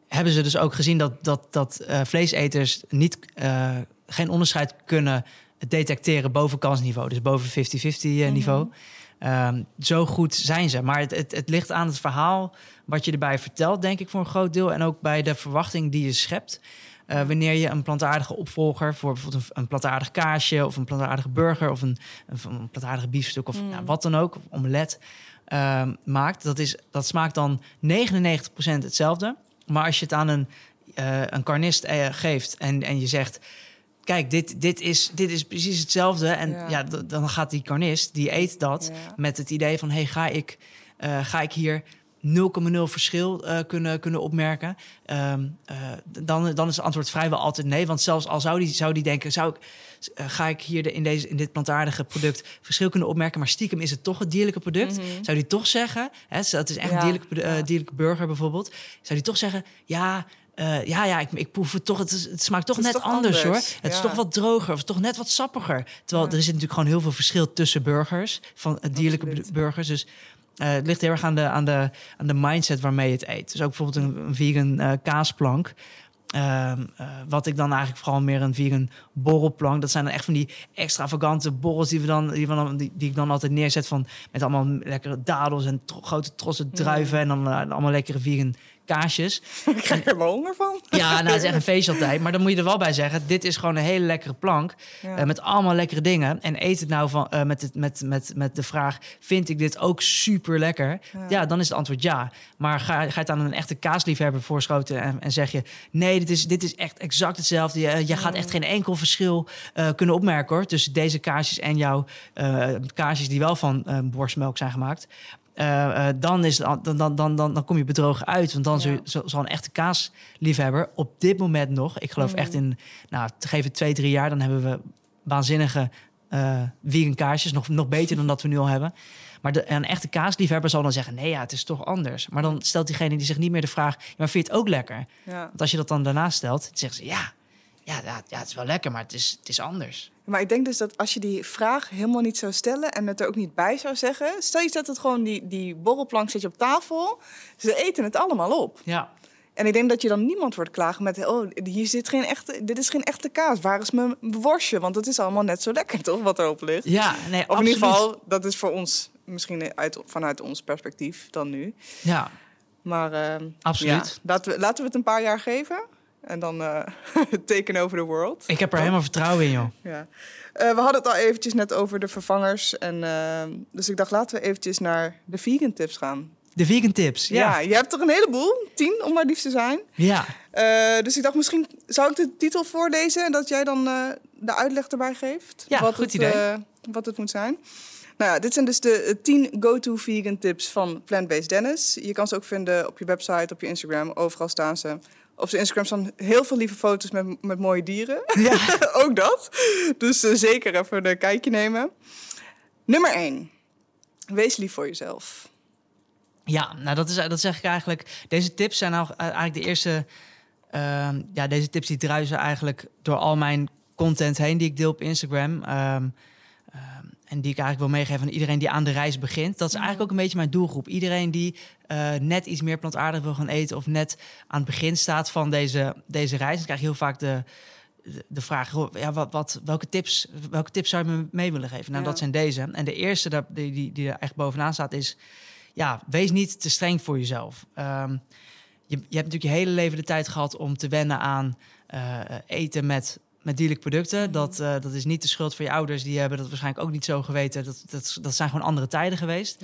hebben ze dus ook gezien dat, dat, dat eh, vleeseters niet, eh, geen onderscheid kunnen detecteren boven kansniveau. Dus boven 50-50 eh, niveau. Ehm, zo goed zijn ze. Maar het, het, het ligt aan het verhaal wat je erbij vertelt, denk ik, voor een groot deel. En ook bij de verwachting die je schept. Eh, wanneer je een plantaardige opvolger voor bijvoorbeeld een, een plantaardig kaasje of een plantaardige burger of een, een, een plantaardige biefstuk of Mm. nou, wat dan ook, omelet. ehm, maakt, dat, is, dat smaakt dan 99% hetzelfde. Maar als je het aan een, eh, een carnist eh, geeft en, en je zegt... Kijk, dit, dit, is, dit is precies hetzelfde. En ja. Dan gaat die carnist, die eet dat Ja. met het idee van... hey, ga ik, ga ik hier 0,0 verschil eh, kunnen, kunnen opmerken? Ehm, eh, dan, dan is het antwoord vrijwel altijd nee. Want zelfs al zou die, zou die denken... Zou ik, eh, ga ik hier de, in, deze, in dit plantaardige product verschil kunnen opmerken... maar stiekem is het toch een dierlijke product... zou die toch zeggen... Hè, het is echt Ja, een dierlijke, dierlijke burger bijvoorbeeld... zou die toch zeggen... ja, ja, ja, ik, ik proef het toch. Het, is- het smaakt toch Het is net toch anders, anders, hoor. Het is toch wat droger, of toch net wat sappiger. Terwijl er zit natuurlijk gewoon heel veel verschil tussen burgers, van dierlijke Absoluut. burgers. Dus eh, het ligt heel erg aan de, aan, de, aan de mindset waarmee je het eet. Dus ook bijvoorbeeld een, een vegan eh, kaasplank. Ehm, eh, wat ik dan eigenlijk vooral meer een vegan borrelplank. Dat zijn dan echt van die extravagante borrels die, we dan, die, we dan, die, die ik dan altijd neerzet. Van, met allemaal lekkere dadels en tro- grote trossen druiven. En dan allemaal lekkere vegan kaasjes. Ik krijg er wel honger van. Ja, nou, het is echt een feestje altijd. Maar dan moet je er wel bij zeggen: dit is gewoon een hele lekkere plank. Ja. eh, met allemaal lekkere dingen. En eet het nou van, eh, met, het, met, met, met de vraag: vind ik dit ook super lekker? Ja. Ja. dan is het antwoord ja. Maar ga, ga je het aan een echte kaasliefhebber voorschoten en, en zeg je: nee, dit is, dit is echt exact hetzelfde. Je, je gaat echt geen enkel verschil eh, kunnen opmerken hoor. Tussen deze kaasjes en jouw kaasjes die wel van borstmelk zijn gemaakt. Eh, eh, dan, is dan, dan, dan, dan, kom je bedrogen uit. Want dan Ja. zal, zal een echte kaasliefhebber op dit moment nog... ik geloof echt in, nou, te geven twee, drie jaar... dan hebben we waanzinnige eh vegan kaasjes. Nog, nog beter dan dat we nu al hebben. Maar de, een echte kaasliefhebber zal dan zeggen... nee, ja, het is toch anders. Maar dan stelt diegene die zich niet meer de vraag... Ja, maar vind je het ook lekker? Ja. Want als je dat dan daarna stelt, dan zeggen ze... ja, ja, ja, ja, het is wel lekker, maar het is, het is anders. Maar ik denk dus dat als je die vraag helemaal niet zou stellen en het er ook niet bij zou zeggen. Stel je zet het gewoon, die, die borrelplank zet je op tafel. Ze eten het allemaal op. Ja, En ik denk dat je dan niemand wordt klagen met... oh, hier zit geen echte, dit is geen echte kaas. Waar is mijn worstje? Want het is allemaal net zo lekker, toch? Wat erop ligt. ja nee, Of in ieder absoluut. geval, dat is voor ons misschien uit, vanuit ons perspectief dan nu. Ja, Maar ehm, Absoluut. ja, laten, we, laten we het een paar jaar geven. En dan eh taken over the world. ik heb er helemaal vertrouwen in, joh. Ja. Eh, we hadden het al eventjes net over de vervangers. En, ehm, dus ik dacht, laten we eventjes naar de vegan tips gaan. De vegan tips, Ja. ja. je hebt er een heleboel. Tien, om maar lief te zijn. Ja, Eh, dus ik dacht, misschien zou ik de titel voorlezen... en dat jij dan eh, de uitleg erbij geeft. Ja, wat goed het, idee. eh, wat het moet zijn. Nou ja, dit zijn dus de eh, 10 go-to vegan tips van Plant Based Dennis. Je kan ze ook vinden op je website, op je Instagram. Overal staan ze. Op zijn Instagram staan heel veel lieve foto's met, met mooie dieren. ja. ook dat. Dus eh, zeker even een kijkje nemen. Nummer 1. Wees lief voor jezelf. Ja, nou dat, is, dat zeg ik eigenlijk. Deze tips zijn nou eigenlijk de eerste. ehm, ja, deze tips die druisen eigenlijk door al mijn content heen die ik deel op Instagram. Ehm, ehm, en die ik eigenlijk wil meegeven aan iedereen die aan de reis begint. Dat is eigenlijk ook een beetje mijn doelgroep. Iedereen die eh, net iets meer plantaardig wil gaan eten. of net aan het begin staat van deze, deze reis. Dan krijg je heel vaak de, de, de vraag: ja, wat, wat, welke, tips, welke tips zou je me mee willen geven? Nou, Ja. dat zijn deze. En de eerste die, die, die er echt bovenaan staat is ja, wees niet te streng voor jezelf. Ehm, je, je hebt natuurlijk je hele leven de tijd gehad om te wennen aan eh, eten met, met dierlijke producten. Dat, eh, dat is niet de schuld van je ouders. Die hebben dat waarschijnlijk ook niet zo geweten. Dat, dat, dat zijn gewoon andere tijden geweest.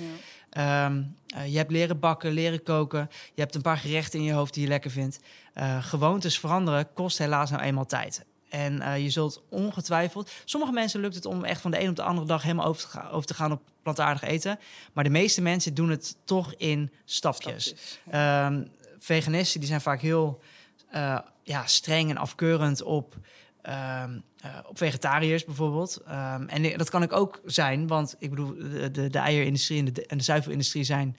Ehm, eh, je hebt leren bakken, leren koken. Je hebt een paar gerechten in je hoofd die je lekker vindt. Eh, gewoontes veranderen kost helaas nou eenmaal tijd. En je zult ongetwijfeld... Sommige mensen lukt het om echt van de een op de andere dag... helemaal over te, gaan, over te gaan op plantaardig eten. Maar de meeste mensen doen het toch in stapjes. Stapjes. Ehm, veganisten die zijn vaak heel ja, streng en afkeurend op, ehm, eh, op vegetariërs bijvoorbeeld. Ehm, en dat kan ik ook zijn, want ik bedoel, de, de, de eierindustrie en de, en de zuivelindustrie zijn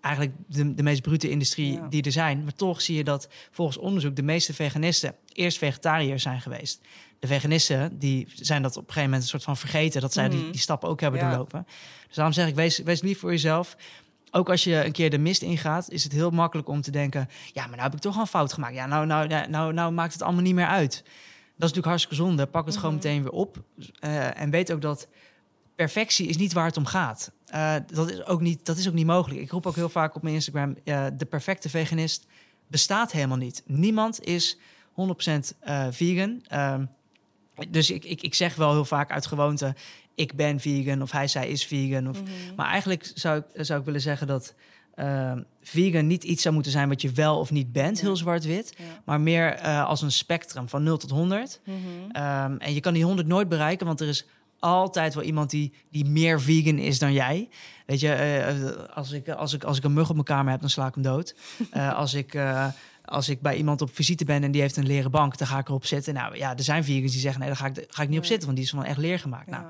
eigenlijk de, de meest brute industrie Ja. die er zijn. Maar toch zie je dat volgens onderzoek de meeste veganisten eerst vegetariër zijn geweest. De veganisten die zijn dat op een gegeven moment een soort van vergeten dat zij die, Mhm. die stappen ook hebben Ja. doorlopen. Dus daarom zeg ik, wees, wees lief voor jezelf. Ook als je een keer de mist ingaat, is het heel makkelijk om te denken: ja, maar nou heb ik toch al een fout gemaakt. Ja, nou, nou, nou, nou, nou maakt het allemaal niet meer uit. Dat is natuurlijk hartstikke zonde. Pak het gewoon Mhm. meteen weer op. Eh, en weet ook dat perfectie is niet waar het om gaat. Eh, dat, is ook niet, dat is ook niet mogelijk. Ik roep ook heel vaak op mijn Instagram: eh, de perfecte veganist bestaat helemaal niet. Niemand is 100% eh vegan. Ehm, dus ik, ik, ik zeg wel heel vaak uit gewoonte: ik ben vegan of hij, zij is vegan. Of, Maar eigenlijk zou ik, zou ik willen zeggen dat uh, vegan niet iets zou moeten zijn wat je wel of niet bent, heel zwart-wit. Ja. Maar meer eh, als een spectrum van 0 tot 100. Mhm. Ehm, en je kan die 100 nooit bereiken, want er is altijd wel iemand die, die meer vegan is dan jij. Weet je, eh, als, ik, als, ik, als ik een mug op mijn kamer heb, dan sla ik hem dood. Eh, als ik... als ik bij iemand op visite ben en die heeft een leren bank, dan ga ik erop zitten. Nou ja, er zijn vegans die zeggen: nee, daar ga ik, ga ik niet op zitten, want die is van echt leer gemaakt. Nou,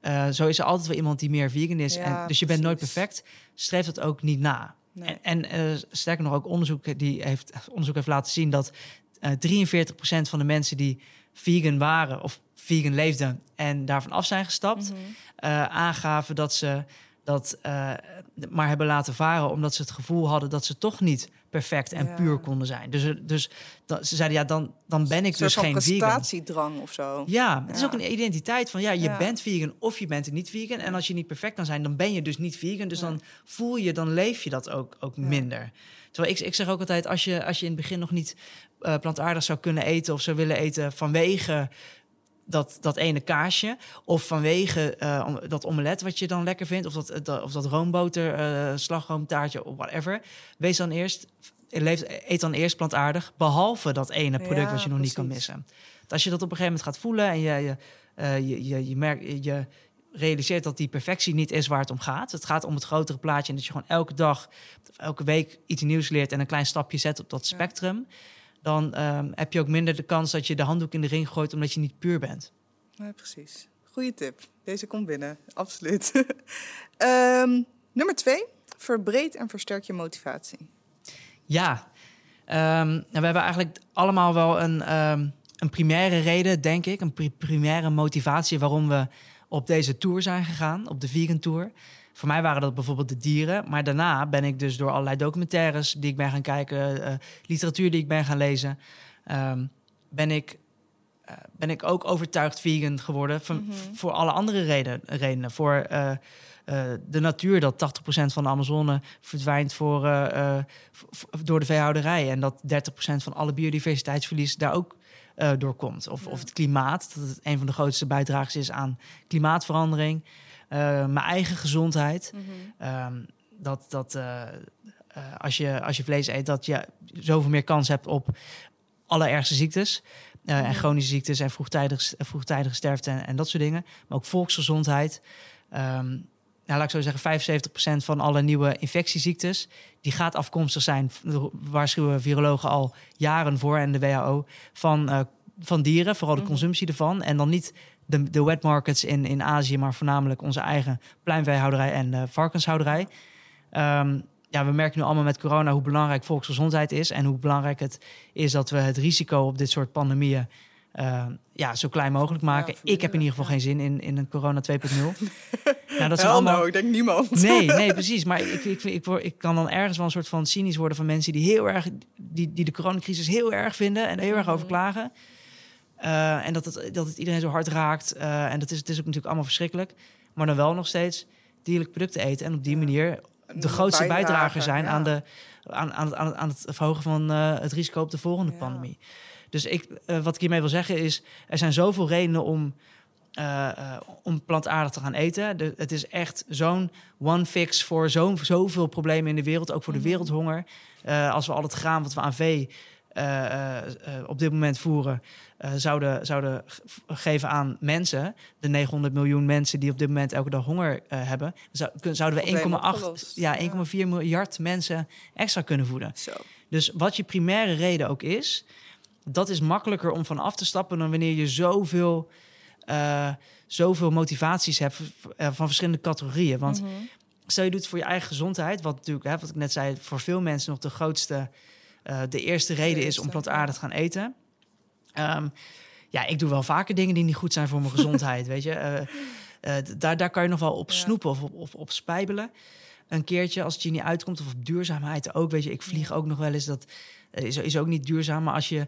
Eh, zo is er altijd wel iemand die meer vegan is. Ja, en, dus je bent nooit perfect. Streef dat ook niet na. Nee. En, en eh, sterker nog, ook onderzoek, die heeft, onderzoek heeft laten zien dat eh 43% van de mensen die vegan waren of vegan leefden en daarvan af zijn gestapt, Mhm. eh, aangaven dat ze dat eh, maar hebben laten varen omdat ze het gevoel hadden dat ze toch niet perfect en Ja. puur konden zijn. Dus, dus dat, ze zeiden ja, dan, dan ben ik dus geen vegan. prestatiedrang of zo. Ja, het is ook een identiteit van ja, je Ja. bent vegan of je bent niet vegan. En als je niet perfect kan zijn, dan ben je dus niet vegan. Dus dan voel je, dan leef je dat ook, ook minder. Terwijl ik, ik zeg ook altijd, als je, als je in het begin nog niet eh, plantaardig zou kunnen eten of zou willen eten vanwege dat, dat ene kaasje of vanwege eh, dat omelet wat je dan lekker vindt of dat, dat, of dat roomboter, eh slagroomtaartje of whatever. Wees dan eerst, eet dan eerst plantaardig, behalve dat ene product Ja, wat je nog niet kan missen. Want Als je dat op een gegeven moment gaat voelen en je, je, eh, je, je, je, merkt, je realiseert dat die perfectie niet is waar het om gaat. Het gaat om het grotere plaatje en dat je gewoon elke dag, elke week iets nieuws leert en een klein stapje zet op dat Ja. spectrum. Dan ehm, heb je ook minder de kans dat je de handdoek in de ring gooit omdat je niet puur bent. Ja, precies. Goeie tip. Deze komt binnen, absoluut. Ehm, nummer twee. Verbreed en versterk je motivatie. Ja, Ehm, nou, we hebben eigenlijk allemaal wel een, een primaire reden, denk ik. Een pri- primaire motivatie waarom we op deze tour zijn gegaan, op de vegan tour. Voor mij waren dat bijvoorbeeld de dieren. Maar daarna ben ik dus door allerlei documentaires die ik ben gaan kijken, eh, literatuur die ik ben gaan lezen, ehm, ben, ik, eh, ben ik ook overtuigd vegan geworden. Van, Mhm. Voor alle andere reden, redenen. Voor eh, de natuur, dat 80% van de Amazone verdwijnt voor, door de veehouderij. En dat 30% van alle biodiversiteitsverlies daar ook eh, door komt. Of, Ja. of het klimaat, dat het een van de grootste bijdragers is aan klimaatverandering. Eh, mijn eigen gezondheid. Ehm, dat dat eh, eh, als, je, als je vlees eet, dat je zoveel meer kans hebt op allerergste ziektes. En Mhm. chronische ziektes en vroegtijdige, vroegtijdige sterfte en, en dat soort dingen. Maar ook volksgezondheid. Ehm, nou, laat ik zo zeggen, 75% van alle nieuwe infectieziektes... die gaat afkomstig zijn, waarschuwen virologen al jaren voor... en de WHO, van, van dieren, vooral de Mhm. consumptie ervan. En dan niet de, de wet markets in, in Azië... maar voornamelijk onze eigen pluimveehouderij en varkenshouderij. Ehm, ja, we merken nu allemaal met corona hoe belangrijk volksgezondheid is... en hoe belangrijk het is dat we het risico op dit soort pandemieën... eh, ja, zo klein mogelijk maken. ik heb in ieder geval geen zin in, in een corona 2.0. nou, dat zijn allemaal... no, ik denk niemand. Nee, nee, precies. Maar ik, ik, ik, ik kan dan ergens wel een soort van cynisch worden van mensen die heel erg die, die de coronacrisis heel erg vinden en er heel erg over klagen. Eh, en dat het, dat het iedereen zo hard raakt. Eh, en dat is, het is ook natuurlijk allemaal verschrikkelijk. Maar dan wel nog steeds dierlijk producten eten. En op die manier de grootste bijdrage, bijdrager zijn ja. aan, de, aan, aan, het- aan, het- aan het verhogen van eh, het risico op de volgende Ja. pandemie. Dus ik, wat ik hiermee wil zeggen is, er zijn zoveel redenen om, om plantaardig te gaan eten. De, het is echt zo'n one fix voor zo, zoveel problemen in de wereld, ook voor de Mhm. wereldhonger. Als we al het graan wat we aan vee op dit moment voeren, eh, zouden, zouden geven aan mensen, de 900 miljoen mensen die op dit moment elke dag honger eh, hebben, zou, zouden we Probleem 1,8 opgelost. ja, Ja. 1,4 miljard mensen extra kunnen voeden. Zo. Dus wat je primaire reden ook is, dat is makkelijker om van af te stappen dan wanneer je zoveel, eh, zoveel motivaties hebt eh, van verschillende categorieën. Want stel je doet het voor je eigen gezondheid, wat natuurlijk, hè, wat ik net zei, voor veel mensen nog de grootste, eh, de eerste reden is om plantaardig te gaan eten. Ehm, ja, ik doe wel vaker dingen die niet goed zijn voor mijn gezondheid, weet je. Eh, eh, daar, daar kan je nog wel op snoepen of op, op spijbelen. Een keertje, als het je niet uitkomt, of op duurzaamheid ook. Weet je, ik vlieg ook nog wel eens. Dat is, is ook niet duurzaam. Maar als je,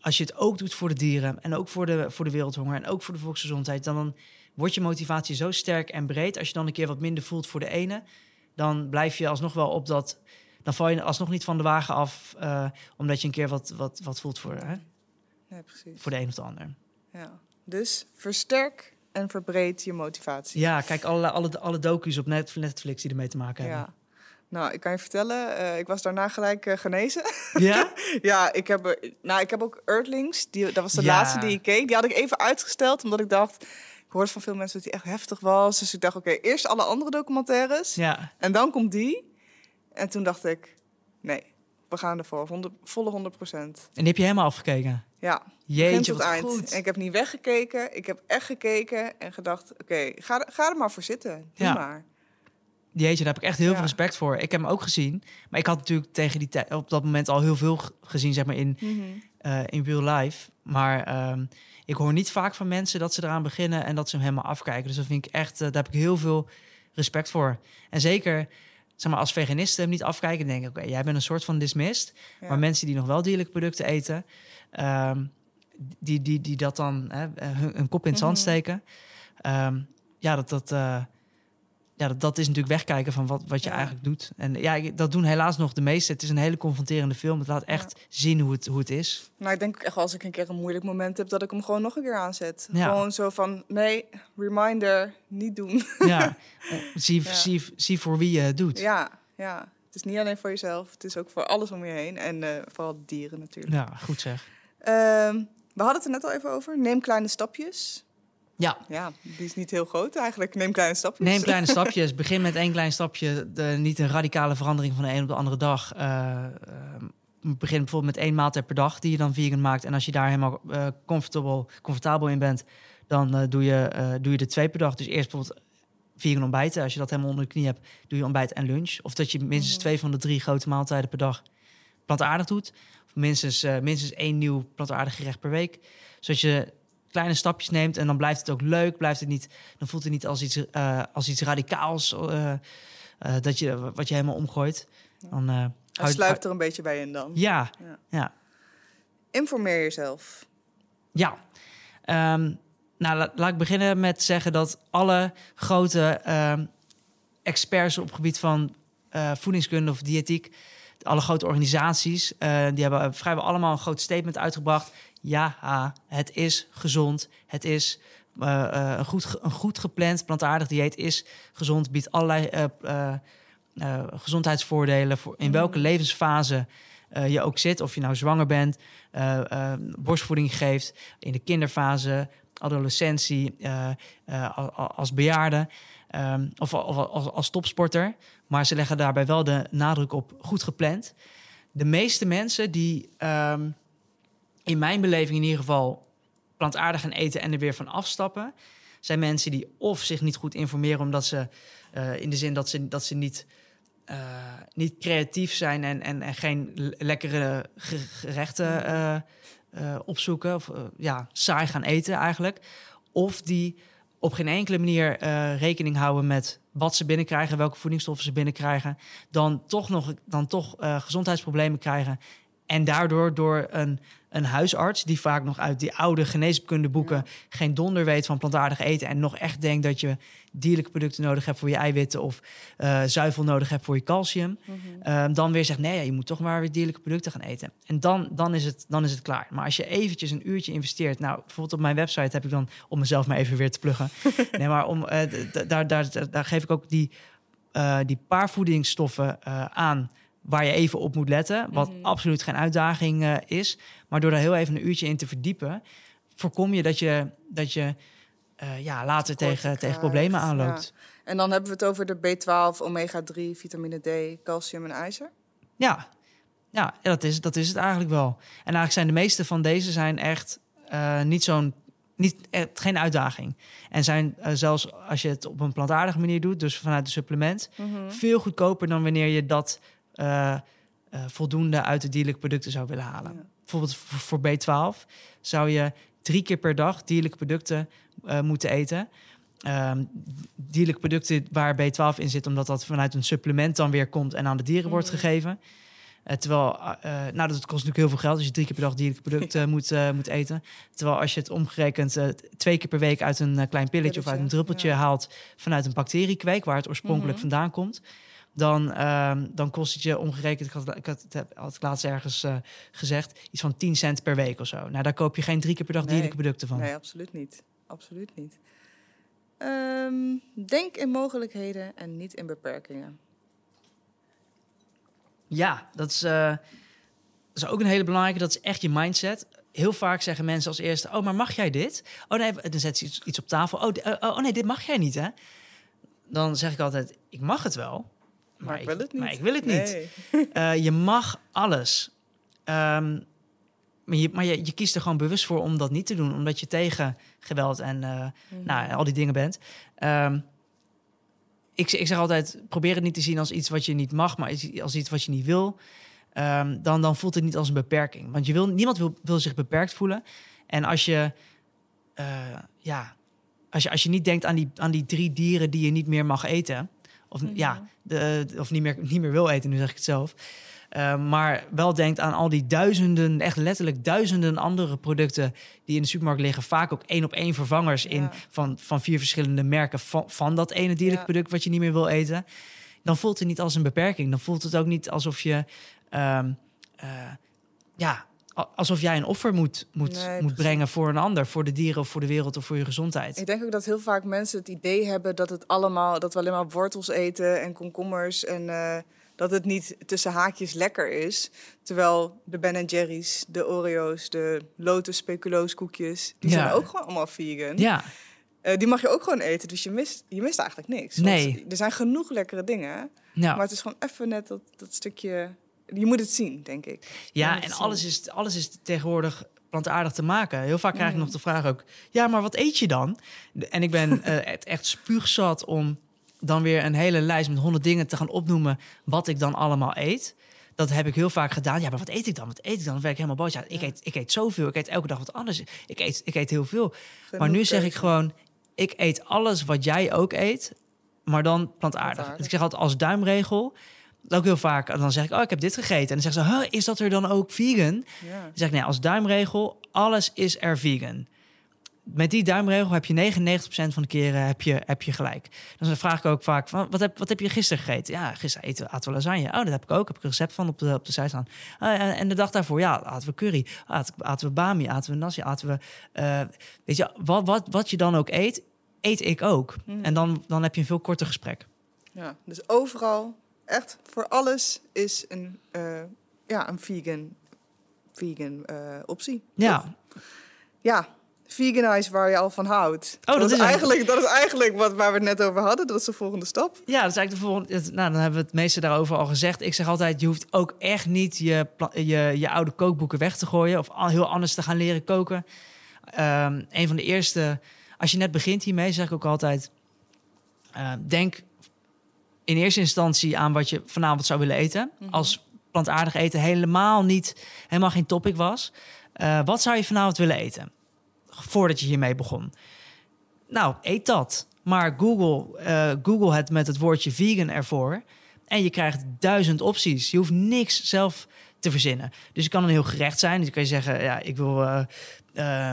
als je het ook doet voor de dieren... en ook voor de, voor de wereldhonger en ook voor de volksgezondheid... dan, dan wordt je motivatie zo sterk en breed. Als je dan een keer wat minder voelt voor de ene... dan blijf je alsnog wel op dat... dan val je alsnog niet van de wagen af... eh, omdat je een keer wat, wat, wat voelt voor, hè, Ja, precies. voor de een of de ander. Ja. Dus versterk en verbreed je motivatie. Ja, kijk, alle, alle, alle docu's op Net- Netflix die ermee te maken hebben. Ja. Nou, ik kan je vertellen, eh, ik was daarna gelijk eh, genezen. Ja? ja, ik heb, nou, ik heb ook Earthlings. Die, dat was de Ja. laatste die ik keek. Die had ik even uitgesteld, omdat ik dacht... Ik hoorde van veel mensen dat die echt heftig was. Dus ik dacht, oké, eerst alle andere documentaires. Ja. En dan komt die. En toen dacht ik, nee, we gaan ervoor. 100, volle 100 procent. En die heb je helemaal afgekeken? Ja, Jeetje, tot wat eind. goed. En ik heb niet weggekeken. Ik heb echt gekeken en gedacht, oké, ga, er- ga er maar voor zitten. Doe Ja. maar. Jeetje, daar heb ik echt heel Ja. veel respect voor. Ik heb hem ook gezien. Maar ik had natuurlijk tegen die tijd op dat moment al heel veel gezien, zeg maar, in, Mhm. eh, in real life. Maar ehm, ik hoor niet vaak van mensen dat ze eraan beginnen en dat ze hem helemaal afkijken. Dus dat vind ik echt, eh, daar heb ik heel veel respect voor. En zeker, zeg maar, als veganisten hem niet afkijken, dan denk ik, oké, jij bent een soort van dismissed. Ja. Maar mensen die nog wel dierlijke producten eten, ehm, die, die, die dat dan hè, hun, hun kop in het zand Mhm. steken. ehm, ja, dat, dat, eh, ja dat, dat is natuurlijk wegkijken van wat, wat je Ja. eigenlijk doet. En ja, dat doen helaas nog de meesten. Het is een hele confronterende film. Het laat echt zien hoe het, hoe het is. Nou, ik denk echt als ik een keer een moeilijk moment heb, dat ik hem gewoon nog een keer aanzet. Ja. Gewoon zo van, nee, reminder, niet doen. Ja, zie. Zie, zie voor wie je het doet. ja, ja. Het is niet alleen voor jezelf, het is ook voor alles om je heen. En eh, vooral dieren natuurlijk. Ja, goed zeg. Ehm, we hadden het er net al even over. Neem kleine stapjes. Ja, Ja, die is niet heel groot eigenlijk. Neem kleine stapjes. neem kleine stapjes. Begin met één klein stapje. De, niet een radicale verandering van de een op de andere dag. Eh, eh, begin bijvoorbeeld met één maaltijd per dag die je dan vegan maakt. En als je daar helemaal eh, comfortable, comfortabel in bent, dan doe, je, eh, doe je er twee per dag. Dus eerst bijvoorbeeld vegan ontbijten. Als je dat helemaal onder de knie hebt, doe je ontbijt en lunch. Of dat je minstens Mhm. twee van de drie grote maaltijden per dag plantaardig doet. Of minstens, minstens één nieuw plantaardig gerecht per week. Zodat je kleine stapjes neemt en dan blijft het ook leuk. Blijft het niet, dan voelt het niet als iets, eh, als iets radicaals eh, eh, dat je, wat je helemaal omgooit. Dan, Hij houd- sluipt er een beetje bij in dan. Ja, Ja. ja. Informeer jezelf. Ja. Ehm, nou, la- laat ik beginnen met zeggen dat alle grote ehm, experts op het gebied van voedingskunde of diëtiek, alle grote organisaties, die hebben vrijwel allemaal een groot statement uitgebracht. Ja, het is gezond. Het is eh, eh, een, goed, een goed gepland plantaardig dieet is gezond, biedt allerlei eh, gezondheidsvoordelen voor in welke levensfase je ook zit. Of je nou zwanger bent, borstvoeding geeft, in de kinderfase, adolescentie, al- al- als bejaarde ehm, of, of als, als topsporter. Maar ze leggen daarbij wel de nadruk op goed gepland. De meeste mensen die, ehm, in mijn beleving in ieder geval, plantaardig gaan eten en er weer van afstappen, zijn mensen die of zich niet goed informeren omdat ze eh, in de zin dat ze, dat ze niet, eh, niet creatief zijn en, en, en geen le- lekkere ge- gerechten eh, opzoeken. Of ja, saai gaan eten eigenlijk. Of die op geen enkele manier rekening houden met wat ze binnenkrijgen, welke voedingsstoffen ze binnenkrijgen. Dan toch nog dan toch gezondheidsproblemen krijgen. En daardoor door een, een huisarts, die vaak nog uit die oude geneeskundeboeken geen donder weet van plantaardig eten. En nog echt denkt dat je dierlijke producten nodig hebt voor je eiwitten of eh, zuivel nodig hebt voor je calcium. Ehm, dan weer zegt, nee, ja, je moet toch maar weer dierlijke producten gaan eten. En dan, dan, is het, dan is het klaar. Maar als je eventjes een uurtje investeert... Nou, bijvoorbeeld op mijn website heb ik dan... om mezelf maar even weer te pluggen. nee, maar om, eh, daar, daar, daar, daar geef ik ook die, eh, die paar voedingsstoffen eh, aan... waar je even op moet letten. Wat Mhm. absoluut geen uitdaging eh, is. Maar door daar heel even een uurtje in te verdiepen... voorkom je dat je, dat je eh, ja, later tegen, tegen problemen ja. aanloopt. En dan hebben we het over de B12, omega-3, vitamine D, calcium en ijzer. Ja, ja dat, is, dat is het eigenlijk wel. En eigenlijk zijn de meeste van deze zijn echt eh, niet zo'n. Niet, geen uitdaging. En zijn zelfs als je het op een plantaardige manier doet, dus vanuit een supplement, veel goedkoper dan wanneer je dat eh, eh, voldoende uit de dierlijke producten zou willen halen. Ja. Bijvoorbeeld voor, voor B12 zou je drie keer per dag dierlijke producten eh, moeten eten. Ehm, dierlijke producten waar B12 in zit, omdat dat vanuit een supplement dan weer komt en aan de dieren wordt Mhm. gegeven. Terwijl, nou, dat kost natuurlijk heel veel geld als je drie keer per dag dierlijke producten moet, moet eten. Terwijl als je het omgerekend twee keer per week uit een klein pilletje, of uit een druppeltje ja. haalt vanuit een bacteriekweek, waar het oorspronkelijk Mhm. vandaan komt, dan, ehm, dan kost het je omgerekend, ik had, ik had, laatst ergens eh, gezegd, iets van 10 cent per week of zo. Nou, daar koop je geen drie keer per dag Nee. dierlijke producten van. Nee, absoluut niet. Absoluut niet. Ehm, denk in mogelijkheden en niet in beperkingen. Ja, dat is, eh, dat is ook een hele belangrijke. Dat is echt je mindset. Heel vaak zeggen mensen als eerste: Oh, maar mag jij dit? Oh nee, dan zet ze iets, iets op tafel. Oh, oh, oh nee, dit mag jij niet, hè? Dan zeg ik altijd: Ik mag het wel. Maar, ik wil het niet. Maar ik wil het niet. Nee. Je mag alles. Ehm, maar je, maar je, je kiest er gewoon bewust voor om dat niet te doen. Omdat je tegen geweld en eh, nou, al die dingen bent. Ehm, ik, ik zeg altijd, probeer het niet te zien als iets wat je niet mag, maar als- als iets wat je niet wil. Ehm, dan, dan voelt het niet als een beperking. Want je wil, niemand wil, wil zich beperkt voelen. En als je, eh, ja, als je, als je niet denkt aan die, aan die drie dieren die je niet meer mag eten. Of, ja, de, of niet, meer, niet meer wil eten, nu zeg ik het zelf. Eh, maar wel denkt aan al die duizenden, echt letterlijk duizenden andere producten die in de supermarkt liggen. Vaak ook één op één vervangers in van, van vier verschillende merken van, van dat ene dierlijk Ja. product wat je niet meer wil eten. Dan voelt het niet als een beperking. Dan voelt het ook niet alsof je, ehm, eh, ja, alsof jij een offer moet, moet, Nee, moet precies. brengen voor een ander, voor de dieren of voor de wereld of voor je gezondheid. Ik denk ook dat heel vaak mensen het idee hebben dat het allemaal dat we alleen maar wortels eten en komkommers en eh, dat het niet tussen haakjes lekker is. Terwijl de Ben Jerry's, de Oreo's, de Lotus speculoos koekjes, die Ja. zijn ook gewoon allemaal vegan. Ja, Eh, die mag je ook gewoon eten, dus je mist, je mist eigenlijk niks. Nee. Er zijn genoeg lekkere dingen, maar het is gewoon even net dat, dat stukje... Je moet het zien, denk ik. Ja, en alles zien. is, alles is tegenwoordig plantaardig te maken. Heel vaak krijg ik Mm. nog de vraag ook... ja, maar wat eet je dan? En ik ben eh, echt spuugzat om dan weer een hele lijst met honderd dingen te gaan opnoemen... wat ik dan allemaal eet. Dat heb ik heel vaak gedaan. Ja, maar wat eet ik dan? Wat eet ik dan? Dan werd ik helemaal boos. Ja, ik, Ja. eet, ik eet zoveel. Ik eet elke dag wat anders. Ik eet, ik eet heel veel. maar nu zeg ik gewoon... ik eet alles wat jij ook eet, maar dan plantaardig. Plantaardig. Ik zeg altijd als duimregel... Ook heel vaak, dan zeg ik, oh, ik heb dit gegeten. En dan zeggen ze, huh, is dat er dan ook vegan? Ja. Dan zeg ik, nee, als duimregel, alles is er vegan. Met die duimregel heb je 99% van de keren heb je, heb je gelijk. Dan vraag ik ook vaak, van, wat, heb, wat heb je gisteren gegeten? Ja, gisteren eten, aten we lasagne. Oh, dat heb ik ook. Heb ik een recept van op de, op de site staan. Ah, en, en de dag daarvoor, ja, aten we curry. Aten, aten we bami, aten we nasi, aten we... eh, weet je, wat, wat, wat je dan ook eet, eet ik ook. Mm. En dan, dan heb je een veel korter gesprek. Ja, dus overal, echt voor alles is een, eh, ja, een vegan, vegan eh, optie. Ja, Toch? Ja, veganize waar je al van houdt. Oh, dat is eigenlijk, dat is eigenlijk wat, waar we het net over hadden. Dat is de volgende stap. Ja, dat is eigenlijk de volgende. Nou, dan hebben we het meeste daarover al gezegd. Ik zeg altijd: je hoeft ook echt niet je, je, je oude kookboeken weg te gooien of al heel anders te gaan leren koken. Ehm, een van de eerste, als je net begint hiermee, zeg ik ook altijd: eh, denk in eerste instantie aan wat je vanavond zou willen eten. Mhm. Als plantaardig eten helemaal niet, helemaal geen topic was. Eh, wat zou je vanavond willen eten? Voordat je hiermee begon. Nou, eet dat. Maar Google, eh, Google het met het woordje vegan ervoor. En je krijgt duizend opties. Je hoeft niks zelf te verzinnen. Dus het kan een heel gerecht zijn. Dus kan je zeggen, ja, ik wil eh,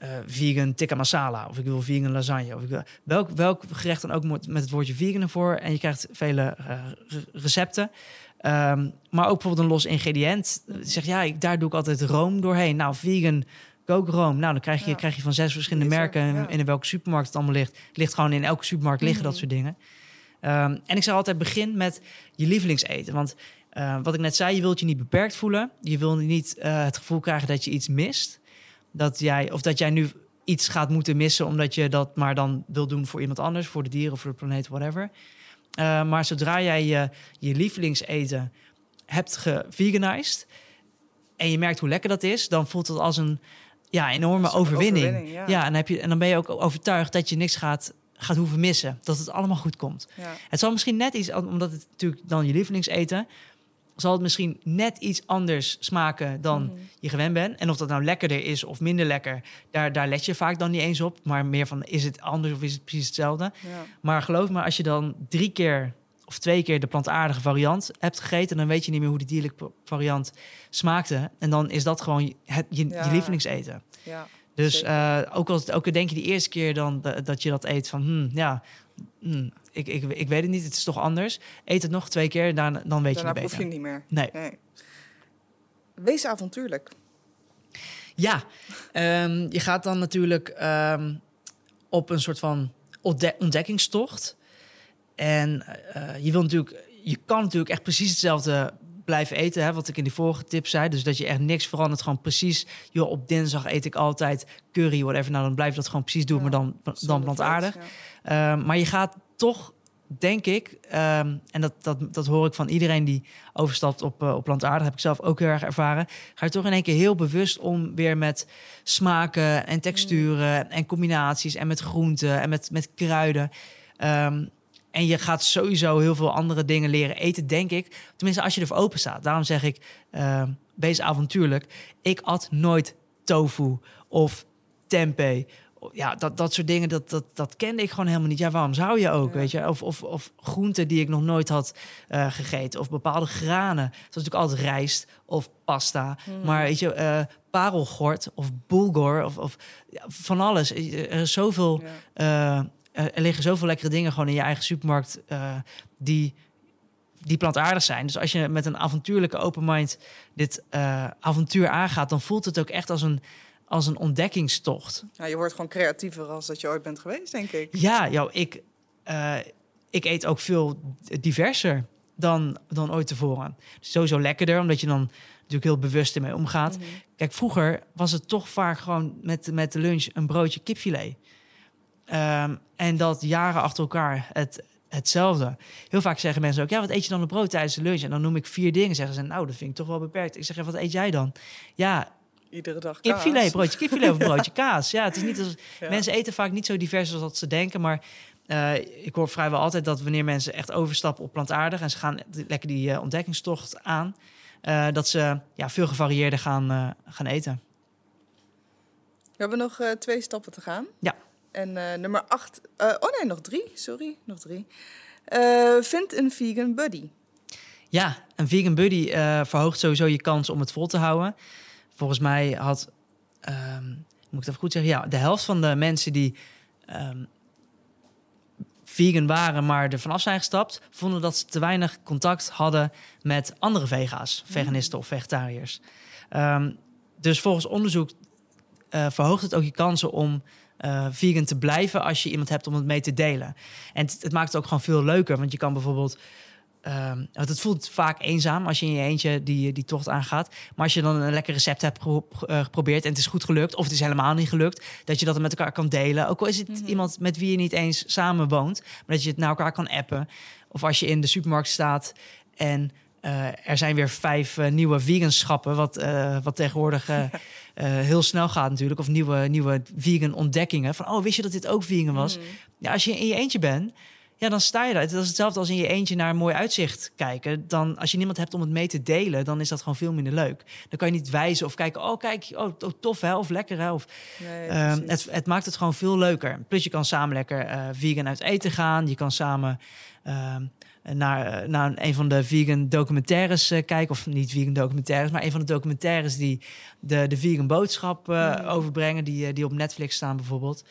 eh, vegan tikka masala. Of ik wil vegan lasagne. Of ik wil, welk, welk gerecht dan ook moet met het woordje vegan ervoor. En je krijgt vele eh, re- recepten. Ehm, maar ook bijvoorbeeld een los ingrediënt. Je zegt, ja, ik, daar doe ik altijd room doorheen. Nou, vegan kookroom. Nou, dan krijg je, Ja. krijg je van zes verschillende er, merken. ja. In welke supermarkt het allemaal ligt. Ligt gewoon in elke supermarkt liggen dat Mhm. soort dingen. Ehm, en ik zeg altijd, begin met je lievelingseten. Want eh, wat ik net zei, je wilt je niet beperkt voelen. Je wil niet het gevoel krijgen dat je iets mist. Dat jij, of dat jij nu iets gaat moeten missen... omdat je dat maar dan wil doen voor iemand anders. Voor de dieren of voor de planeet, whatever. Eh, maar zodra jij je, je lievelingseten hebt geveganized... en je merkt hoe lekker dat is... dan voelt het als een ja, enorme overwinning. overwinning, ja. Ja, en, heb je, en dan ben je ook overtuigd dat je niks gaat, gaat hoeven missen. Dat het allemaal goed komt. Ja. Het zal misschien net iets, omdat het natuurlijk dan je lievelingseten, zal het misschien net iets anders smaken dan Mhm. je gewend bent. En of dat nou lekkerder is of minder lekker, daar, daar let je vaak dan niet eens op. Maar meer van, is het anders of is het precies hetzelfde? Ja. Maar geloof me, als je dan drie keer of twee keer de plantaardige variant hebt gegeten, dan weet je niet meer hoe de dierlijke variant smaakte. En dan is dat gewoon het, je, Ja. je lievelingseten. Ja. Dus eh, ook, al, ook denk je die eerste keer dan da- dat je dat eet van, hmm, ja, hmm, ik, ik, ik weet het niet, het is toch anders. Eet het nog twee keer, dan, dan weet Daarna je het beter. je het niet meer. Nee. Nee. Wees avontuurlijk. Ja, ehm, je gaat dan natuurlijk ehm, op een soort van ontde- ontdekkingstocht. En eh, je wil natuurlijk, je kan natuurlijk echt precies hetzelfde blijven eten, hè, wat ik in die vorige tip zei. Dus dat je echt niks verandert, gewoon precies. Joh, op dinsdag eet ik altijd curry, whatever. Nou, dan blijf je dat gewoon precies doen, Ja, maar dan, dan plantaardig. vlees, ja. Ehm, maar je gaat toch, denk ik, ehm, en dat, dat, dat hoor ik van iedereen die overstapt op, eh, op plantaardig, heb ik zelf ook heel erg ervaren. Ga je toch in één keer heel bewust om weer met smaken en texturen en combinaties en met groenten en met, met kruiden. Ehm, en je gaat sowieso heel veel andere dingen leren eten, denk ik. Tenminste, als je ervoor open staat. Daarom zeg ik, ehm, wees avontuurlijk. Ik at nooit tofu of tempeh. Ja, dat, dat soort dingen, dat, dat, dat kende ik gewoon helemaal niet. Ja, waarom zou je ook, Ja. weet je? Of, of, of groenten die ik nog nooit had eh, gegeten. Of bepaalde granen. Zoals natuurlijk altijd rijst of pasta. Maar weet je, eh parelgort of bulgur of, of ja, van alles. Er is zoveel... Ja. Eh, er liggen zoveel lekkere dingen gewoon in je eigen supermarkt eh, die, die plantaardig zijn. Dus als je met een avontuurlijke open mind dit eh, avontuur aangaat, dan voelt het ook echt als een, als een ontdekkingstocht. Ja, je wordt gewoon creatiever als dat je ooit bent geweest, denk ik. Ja, joh, ik, eh, ik eet ook veel diverser dan, dan ooit tevoren. Sowieso lekkerder, omdat je dan natuurlijk heel bewust ermee omgaat. Mhm. Kijk, vroeger was het toch vaak gewoon met, met de lunch een broodje kipfilet. Ehm, en dat jaren achter elkaar het, hetzelfde. Heel vaak zeggen mensen ook, ja, wat eet je dan op brood tijdens de lunch? En dan noem ik vier dingen. Zeggen ze, nou, dat vind ik toch wel beperkt. Ik zeg, ja, wat eet jij dan? Ja, Iedere dag kaas. kipfilet, broodje kipfilet of broodje kaas. Ja, het is niet als, Ja. Mensen eten vaak niet zo divers als dat ze denken, maar eh, ik hoor vrijwel altijd dat wanneer mensen echt overstappen op plantaardig en ze gaan lekker die eh, ontdekkingstocht aan, eh, dat ze ja, veel gevarieerder gaan, gaan eten. We hebben nog twee stappen te gaan. Ja. En nummer acht... oh nee, nog drie. Sorry, nog drie. Vind een vegan buddy. Ja, een vegan buddy verhoogt sowieso je kans om het vol te houden. Volgens mij had, ehm, moet ik het even goed zeggen, ja, de helft van de mensen die ehm, vegan waren, maar er vanaf zijn gestapt, vonden dat ze te weinig contact hadden met andere vega's, veganisten of vegetariërs. Ehm, dus volgens onderzoek eh, verhoogt het ook je kansen om eh, vegan te blijven als je iemand hebt om het mee te delen. En het, het maakt het ook gewoon veel leuker, want je kan bijvoorbeeld Ehm, want het voelt vaak eenzaam als je in je eentje die, die tocht aangaat. Maar als je dan een lekker recept hebt eh, geprobeerd en het is goed gelukt, of het is helemaal niet gelukt, dat je dat dan met elkaar kan delen. Ook al is het iemand met wie je niet eens samen woont, maar dat je het naar elkaar kan appen. Of als je in de supermarkt staat en eh, er zijn weer vijf eh, nieuwe veganschappen, wat, wat tegenwoordig heel snel gaat natuurlijk. Of nieuwe, nieuwe vegan ontdekkingen. Van, oh, wist je dat dit ook vegan was? Mhm. Ja, als je in je eentje bent, ja, dan sta je daar. Dat is hetzelfde als in je eentje naar een mooi uitzicht kijken. Dan, als je niemand hebt om het mee te delen, dan is dat gewoon veel minder leuk. Dan kan je niet wijzen of kijken, oh kijk, oh, oh, tof hè, of lekker hè. Of, Nee, Ehm, het, het maakt het gewoon veel leuker. Plus je kan samen lekker eh, vegan uit eten gaan. Je kan samen ehm, naar, eh, naar een van de vegan documentaires eh, kijken. Of niet vegan documentaires, maar een van de documentaires die de, de vegan boodschap Mhm. overbrengen. Die, die op Netflix staan bijvoorbeeld.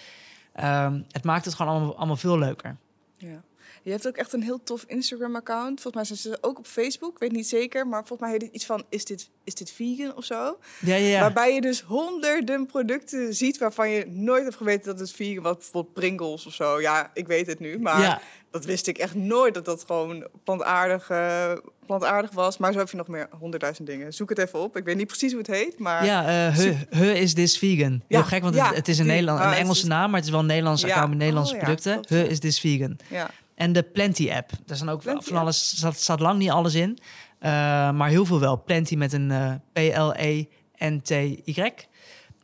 Ehm, het maakt het gewoon allemaal, allemaal veel leuker. Ja. Je hebt ook echt een heel tof Instagram-account. Volgens mij zijn ze ook op Facebook, ik weet niet zeker. Maar volgens mij heet het iets van, is dit, is dit vegan of zo? Ja, ja, ja. Waarbij je dus honderden producten ziet waarvan je nooit hebt geweten dat het vegan was. Bijvoorbeeld Pringles of zo. Ja, ik weet het nu, maar ja. Dat wist ik echt nooit dat dat gewoon plantaardig, eh, plantaardig was. Maar zo heb je nog meer honderdduizend dingen. Zoek het even op. Ik weet niet precies hoe het heet, maar... Ja, eh he, he is this vegan. Heel gek, want ja, het, het is een, die- Nederland, ah, een Engelse naam, maar het is wel een Nederlands account met Nederlandse Oh, ja, producten. He is this vegan. ja. En de Plenty app. Daar staan ook Plenty van alles. Staat, staat lang niet alles in. Eh, maar heel veel wel. Plenty met een P-L-E-N-T-Y.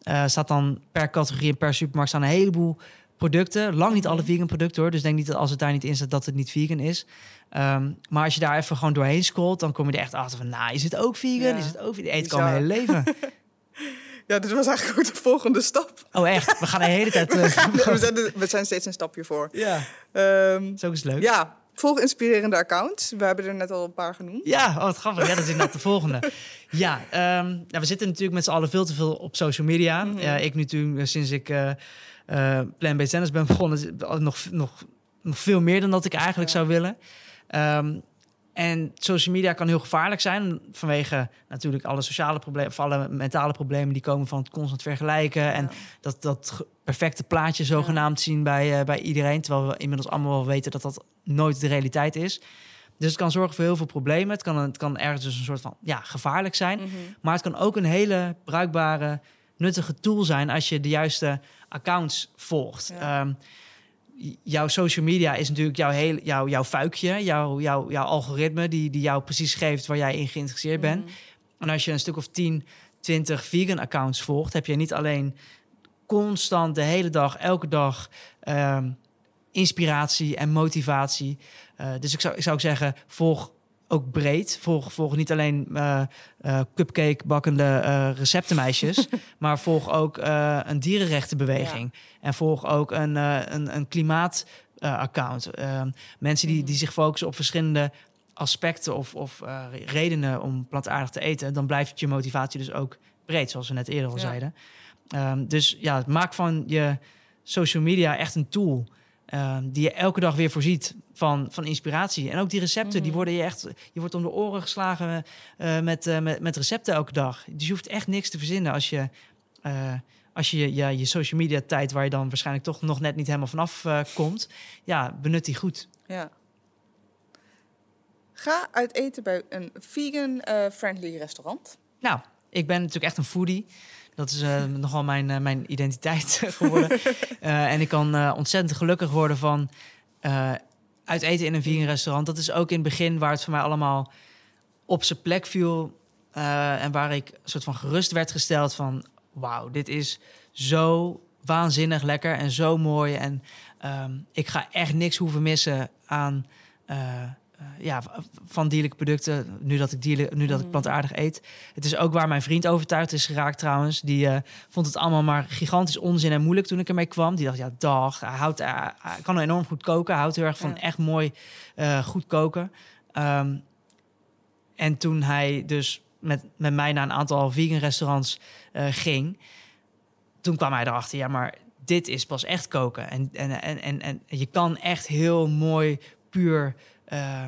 Eh staat dan per categorie en per supermarkt staan een heleboel producten. Lang niet alle vegan producten hoor. Dus denk niet dat als het daar niet in staat dat het niet vegan is. Ehm, maar als je daar even gewoon doorheen scrolt, dan kom je er echt achter van, nou, is het ook vegan? Ja. Is het ook vegan? Eet ik al mijn hele leven. ja, dit was eigenlijk ook de volgende stap. Oh echt? We gaan de hele tijd... We, eh, gaan- we, zijn, we zijn steeds een stapje voor. ja, zo is het leuk. ja, volg inspirerende accounts. We hebben er net al een paar genoemd. Ja, oh, wat grappig. Ja, dat is inderdaad de volgende. Ja, ehm, nou, we zitten natuurlijk met z'n allen veel te veel op social media. Ja, ik nu toen, eh, sinds ik eh Plan-Based Tennis ben begonnen, nog, nog, nog veel meer dan dat ik eigenlijk Ja. zou willen. Ehm, en social media kan heel gevaarlijk zijn vanwege natuurlijk alle sociale problemen, alle mentale problemen die komen van het constant vergelijken. En dat, dat perfecte plaatje zogenaamd zien bij, eh, bij iedereen. Terwijl we inmiddels allemaal wel weten dat dat nooit de realiteit is. Dus het kan zorgen voor heel veel problemen. Het kan, het kan ergens dus een soort van ja, gevaarlijk zijn. Mhm. Maar het kan ook een hele bruikbare, nuttige tool zijn als je de juiste accounts volgt. Ja. Ehm, jouw social media is natuurlijk jouw, heel, jouw, jouw fuikje, jouw, jouw, jouw algoritme, die, die jou precies geeft waar jij in geïnteresseerd bent. Mhm. En als je een stuk of 10, 20 vegan accounts volgt, heb je niet alleen constant de hele dag, elke dag ehm, inspiratie en motivatie. Eh, dus ik zou, ik zou zeggen, volg ook breed. Volg, volg niet alleen eh eh, cupcake bakkende eh, receptenmeisjes, maar volg ook een dierenrechtenbeweging. En volg ook een, een, een klimaat-account. mensen die, die zich focussen op verschillende aspecten of, of redenen om plantaardig te eten, dan blijft je motivatie dus ook breed, zoals we net eerder al Ja. zeiden. Ehm, dus ja, maak van je social media echt een tool. Ehm, die je elke dag weer voorziet van, van inspiratie. En ook die recepten, die Mhm. worden je echt... Je wordt om de oren geslagen eh, met, eh, met, met recepten elke dag. Dus je hoeft echt niks te verzinnen als je... eh, als je ja, je social media tijd, waar je dan waarschijnlijk toch nog net niet helemaal vanaf komt, ja, benut die goed. Ja. Ga uit eten bij een vegan-friendly restaurant. Nou, ik ben natuurlijk echt een foodie. Dat is eh, nogal mijn, eh, mijn identiteit geworden. Eh, en ik kan ontzettend gelukkig worden van uit eten in een vegan restaurant. Dat is ook in het begin waar het voor mij allemaal op zijn plek viel. en waar ik soort van gerust werd gesteld van... wauw, dit is zo waanzinnig lekker en zo mooi. En ehm, ik ga echt niks hoeven missen aan... ja, v- van dierlijke producten, nu dat ik, dierlijk, nu dat ik Mhm. plantaardig eet. Het is ook waar mijn vriend overtuigd is geraakt trouwens. Die eh, vond het allemaal maar gigantisch onzin en moeilijk toen ik ermee kwam. Die dacht, ja, dag, hij, houdt, hij, hij kan enorm goed koken. Hij houdt heel erg van Ja. echt mooi eh, goed koken. Ehm, en toen hij dus met, met mij naar een aantal vegan restaurants eh, ging... toen kwam hij erachter, ja, maar dit is pas echt koken. En, en, en, en, en je kan echt heel mooi, puur... eh,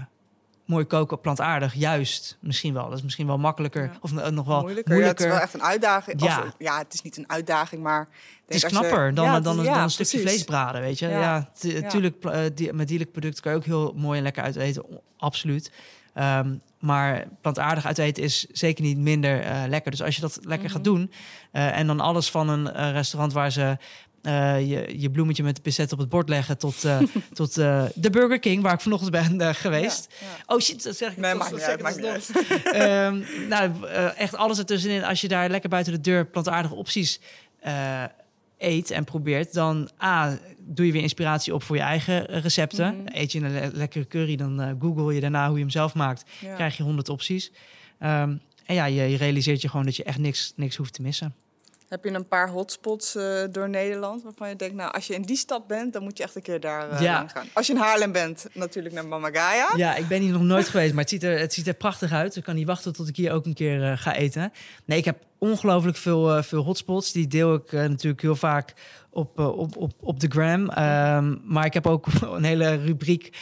mooi koken, plantaardig, juist misschien wel. Dat is misschien wel makkelijker Ja. of eh, nog wel moeilijker. moeilijker. Ja, het is wel echt een uitdaging. Ja. Of, ja, het is niet een uitdaging, maar... Het is je- knapper dan, Ja, dan, het is- dan, ja, dan een stukje vlees braden, weet je. Ja. Ja, tu- Ja. tuurlijk, pla- eh, die- met dierlijke producten kan je ook heel mooi en lekker uit eten, o- absoluut. Ehm, maar plantaardig uit eten is zeker niet minder eh, lekker. Dus als je dat lekker gaat Mhm. doen eh, en dan alles van een eh, restaurant waar ze eh, je, je bloemetje met de pincet op het bord leggen tot, eh, tot eh, de Burger King, waar ik vanochtend ben eh, geweest. Ja, ja. Oh shit, dat zeg ik. Nee, maakt niet uit, maakt uit. Ehm, nou, echt alles ertussenin. Als je daar lekker buiten de deur plantaardige opties eh, eet en probeert, dan A, doe je weer inspiratie op voor je eigen recepten. Mhm. Eet je een le- lekkere curry, dan google je daarna hoe je hem zelf maakt. Ja. Krijg je honderd opties. Ehm, en ja, je, je realiseert je gewoon dat je echt niks, niks hoeft te missen. Heb je een paar hotspots eh, door Nederland waarvan je denkt, nou, als je in die stad bent, dan moet je echt een keer daar Ja. heen gaan. Als je in Haarlem bent, natuurlijk naar Mama Gaia. Ja, ik ben hier nog nooit geweest, maar het ziet, er, het ziet er prachtig uit. Ik kan niet wachten tot ik hier ook een keer eh, ga eten. Nee, ik heb ongelooflijk veel, eh, veel hotspots. Die deel ik eh, natuurlijk heel vaak op, eh, op, op, op de gram. Ehm, maar ik heb ook een hele rubriek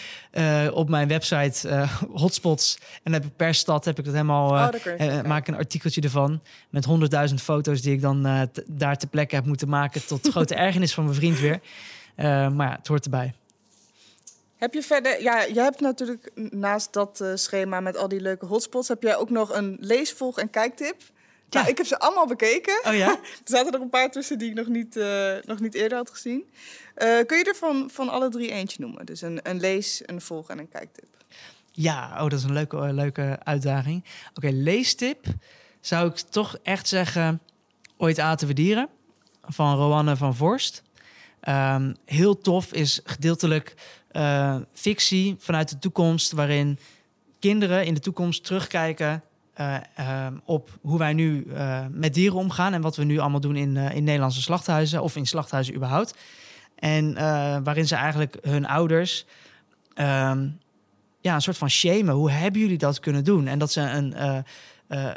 op mijn website, hotspots. En heb ik per stad heb ik dat helemaal... Oh, maak een artikeltje ervan met honderdduizend foto's die ik dan daar ter plekke heb moeten maken. Tot grote ergernis van mijn vriend weer. Maar ja, het hoort erbij. Heb je verder, ja, je hebt natuurlijk naast dat schema met al die leuke hotspots, heb jij ook nog een leesvolg- en kijktip? Ja. Nou, ik heb ze allemaal bekeken. Oh ja? Er zaten er een paar tussen die ik nog niet, eh, nog niet eerder had gezien. Eh, kun je er van, van alle drie eentje noemen? Dus een, een lees, een volg en een kijktip. Ja, oh, dat is een leuke, eh, leuke uitdaging. Oké, leestip zou ik toch echt zeggen... Ooit aten we dieren van Roanne van Vorst. Ehm, heel tof is gedeeltelijk fictie vanuit de toekomst... waarin kinderen in de toekomst terugkijken... eh, ehm, op hoe wij nu eh, met dieren omgaan... en wat we nu allemaal doen in, eh, in Nederlandse slachthuizen... of in slachthuizen überhaupt. En waarin ze eigenlijk hun ouders... ehm, ja, een soort van shamen. Hoe hebben jullie dat kunnen doen? En dat ze een, een,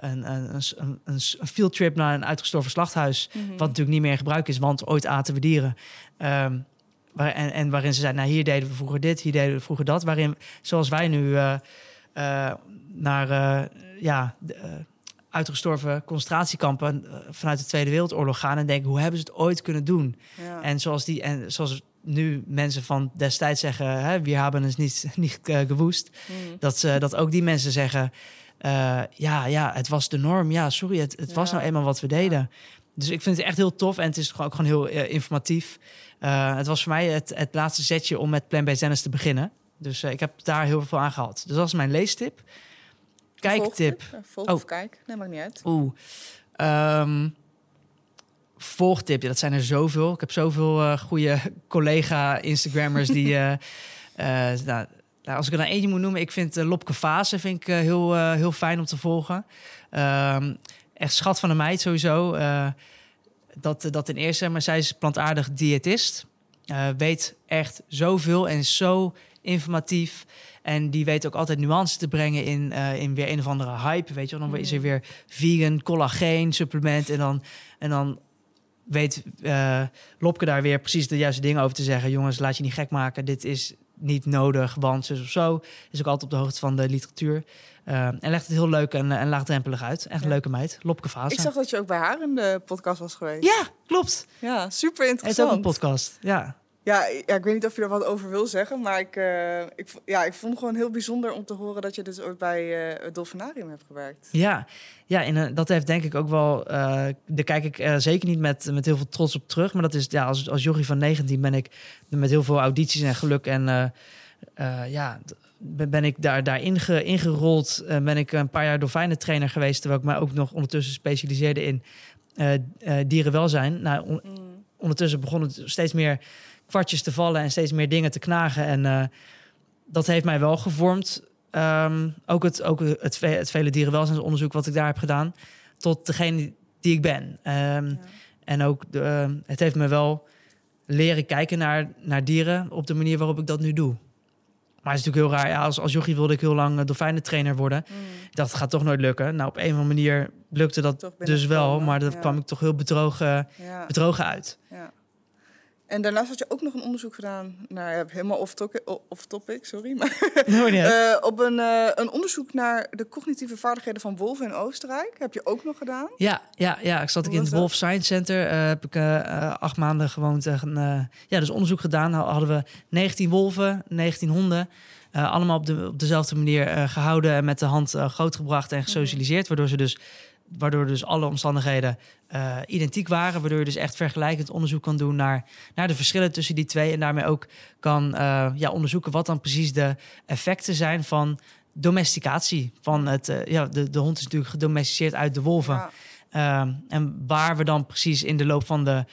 een, een, een, fieldtrip naar een uitgestorven slachthuis, Mhm. wat natuurlijk niet meer in gebruik is, want ooit aten we dieren. Ehm, waar, en, en waarin ze zeiden, nou hier deden we vroeger dit, hier deden we vroeger dat. Waarin, zoals wij nu naar, eh, ja, de, eh, uitgestorven concentratiekampen eh, vanuit de Tweede Wereldoorlog gaan en denken: hoe hebben ze het ooit kunnen doen? Ja. En zoals, die, en zoals nu mensen van destijds zeggen: hè, we hebben het niet, niet uh, gewoest. Mm. Dat, ze, dat ook die mensen zeggen: uh, ja, ja, het was de norm. Ja, sorry, het, het was nou eenmaal wat we deden. Dus ik vind het echt heel tof en het is gewoon ook gewoon heel eh, informatief. Het was voor mij het, het laatste zetje om met Plan B Tennis te beginnen. Dus uh, ik heb daar heel veel aan gehad. Dus dat is mijn leestip. Kijktip. Volgtip? Volg Oh. of kijk? Nee, maakt niet uit. Oeh. Um, volgtip, ja, dat zijn er zoveel. Ik heb zoveel uh, goede collega-Instagrammers die... uh, nou, nou, als ik er nou eentje moet noemen, ik vind Lopke Fase vind ik, heel, heel fijn om te volgen. Um, echt schat van een meid sowieso. Dat, dat ten eerste, maar zij is plantaardig diëtist. Uh, weet echt zoveel en zo informatief. En die weet ook altijd nuance te brengen in, uh, in weer een of andere hype. Weet je wel, dan is er weer vegan, collageen, supplement. En dan, en dan weet uh, Lopke daar weer precies de juiste dingen over te zeggen. Jongens, laat je niet gek maken. Dit is niet nodig, want zus of zo. Is ook altijd op de hoogte van de literatuur. Uh, en legt het heel leuk en, en laagdrempelig uit. Echt een ja. leuke meid. Lopke Fase. Ik zag dat je ook bij haar in de podcast was geweest. Ja, klopt. Ja, super interessant. Het is ook een podcast, ja. Ja, ja, ik weet niet of je er wat over wil zeggen, maar ik, uh, ik, ja, ik vond het gewoon heel bijzonder om te horen dat je dus ook bij uh, het Dolfinarium hebt gewerkt. Ja, ja en uh, dat heeft denk ik ook wel, daar kijk ik zeker niet met, met heel veel trots op terug, maar dat is, ja, als, als jochie van 19 ben ik met heel veel audities en geluk en ja, ben ik daar, daar inge, ingerold, ben ik een paar jaar dolfijnentrainer geweest, terwijl ik mij ook nog ondertussen specialiseerde in dierenwelzijn. Nou, on, mm. ondertussen begon het steeds meer kwartjes te vallen en steeds meer dingen te knagen. En uh, dat heeft mij wel gevormd. Um, ook het, ook het, het vele dierenwelzijnsonderzoek wat ik daar heb gedaan. Tot degene die ik ben. Um, ja. En ook de, uh, het heeft me wel leren kijken naar, naar dieren op de manier waarop ik dat nu doe. Maar het is natuurlijk heel raar. Ja, als, als jochie wilde ik heel lang dolfijnentrainer worden. Mm. Dat gaat toch nooit lukken. Nou, op een of andere manier lukte dat dus wel. Maar dat ja. kwam ik toch heel bedrogen, ja. bedrogen uit. Ja. En daarnaast had je ook nog een onderzoek gedaan naar helemaal off topic, off topic sorry, maar no, uh, op een, uh, een onderzoek naar de cognitieve vaardigheden van wolven in Oostenrijk heb je ook nog gedaan. Ja, ja, ja. ik zat ik in het Wolf Science Center, uh, heb ik acht maanden gewoond. ja, dus onderzoek gedaan. Nou, hadden we 19 wolven, 19 honden. allemaal op, de, op dezelfde manier gehouden en met de hand grootgebracht en gesocialiseerd, waardoor ze dus waardoor dus alle omstandigheden uh, identiek waren. Waardoor je dus echt vergelijkend onderzoek kan doen naar, naar de verschillen tussen die twee. En daarmee ook kan uh, ja, onderzoeken wat dan precies de effecten zijn van domesticatie. Van het, uh, ja, de, de hond is natuurlijk gedomesticeerd uit de wolven. Ja. en waar we dan precies in de loop van de,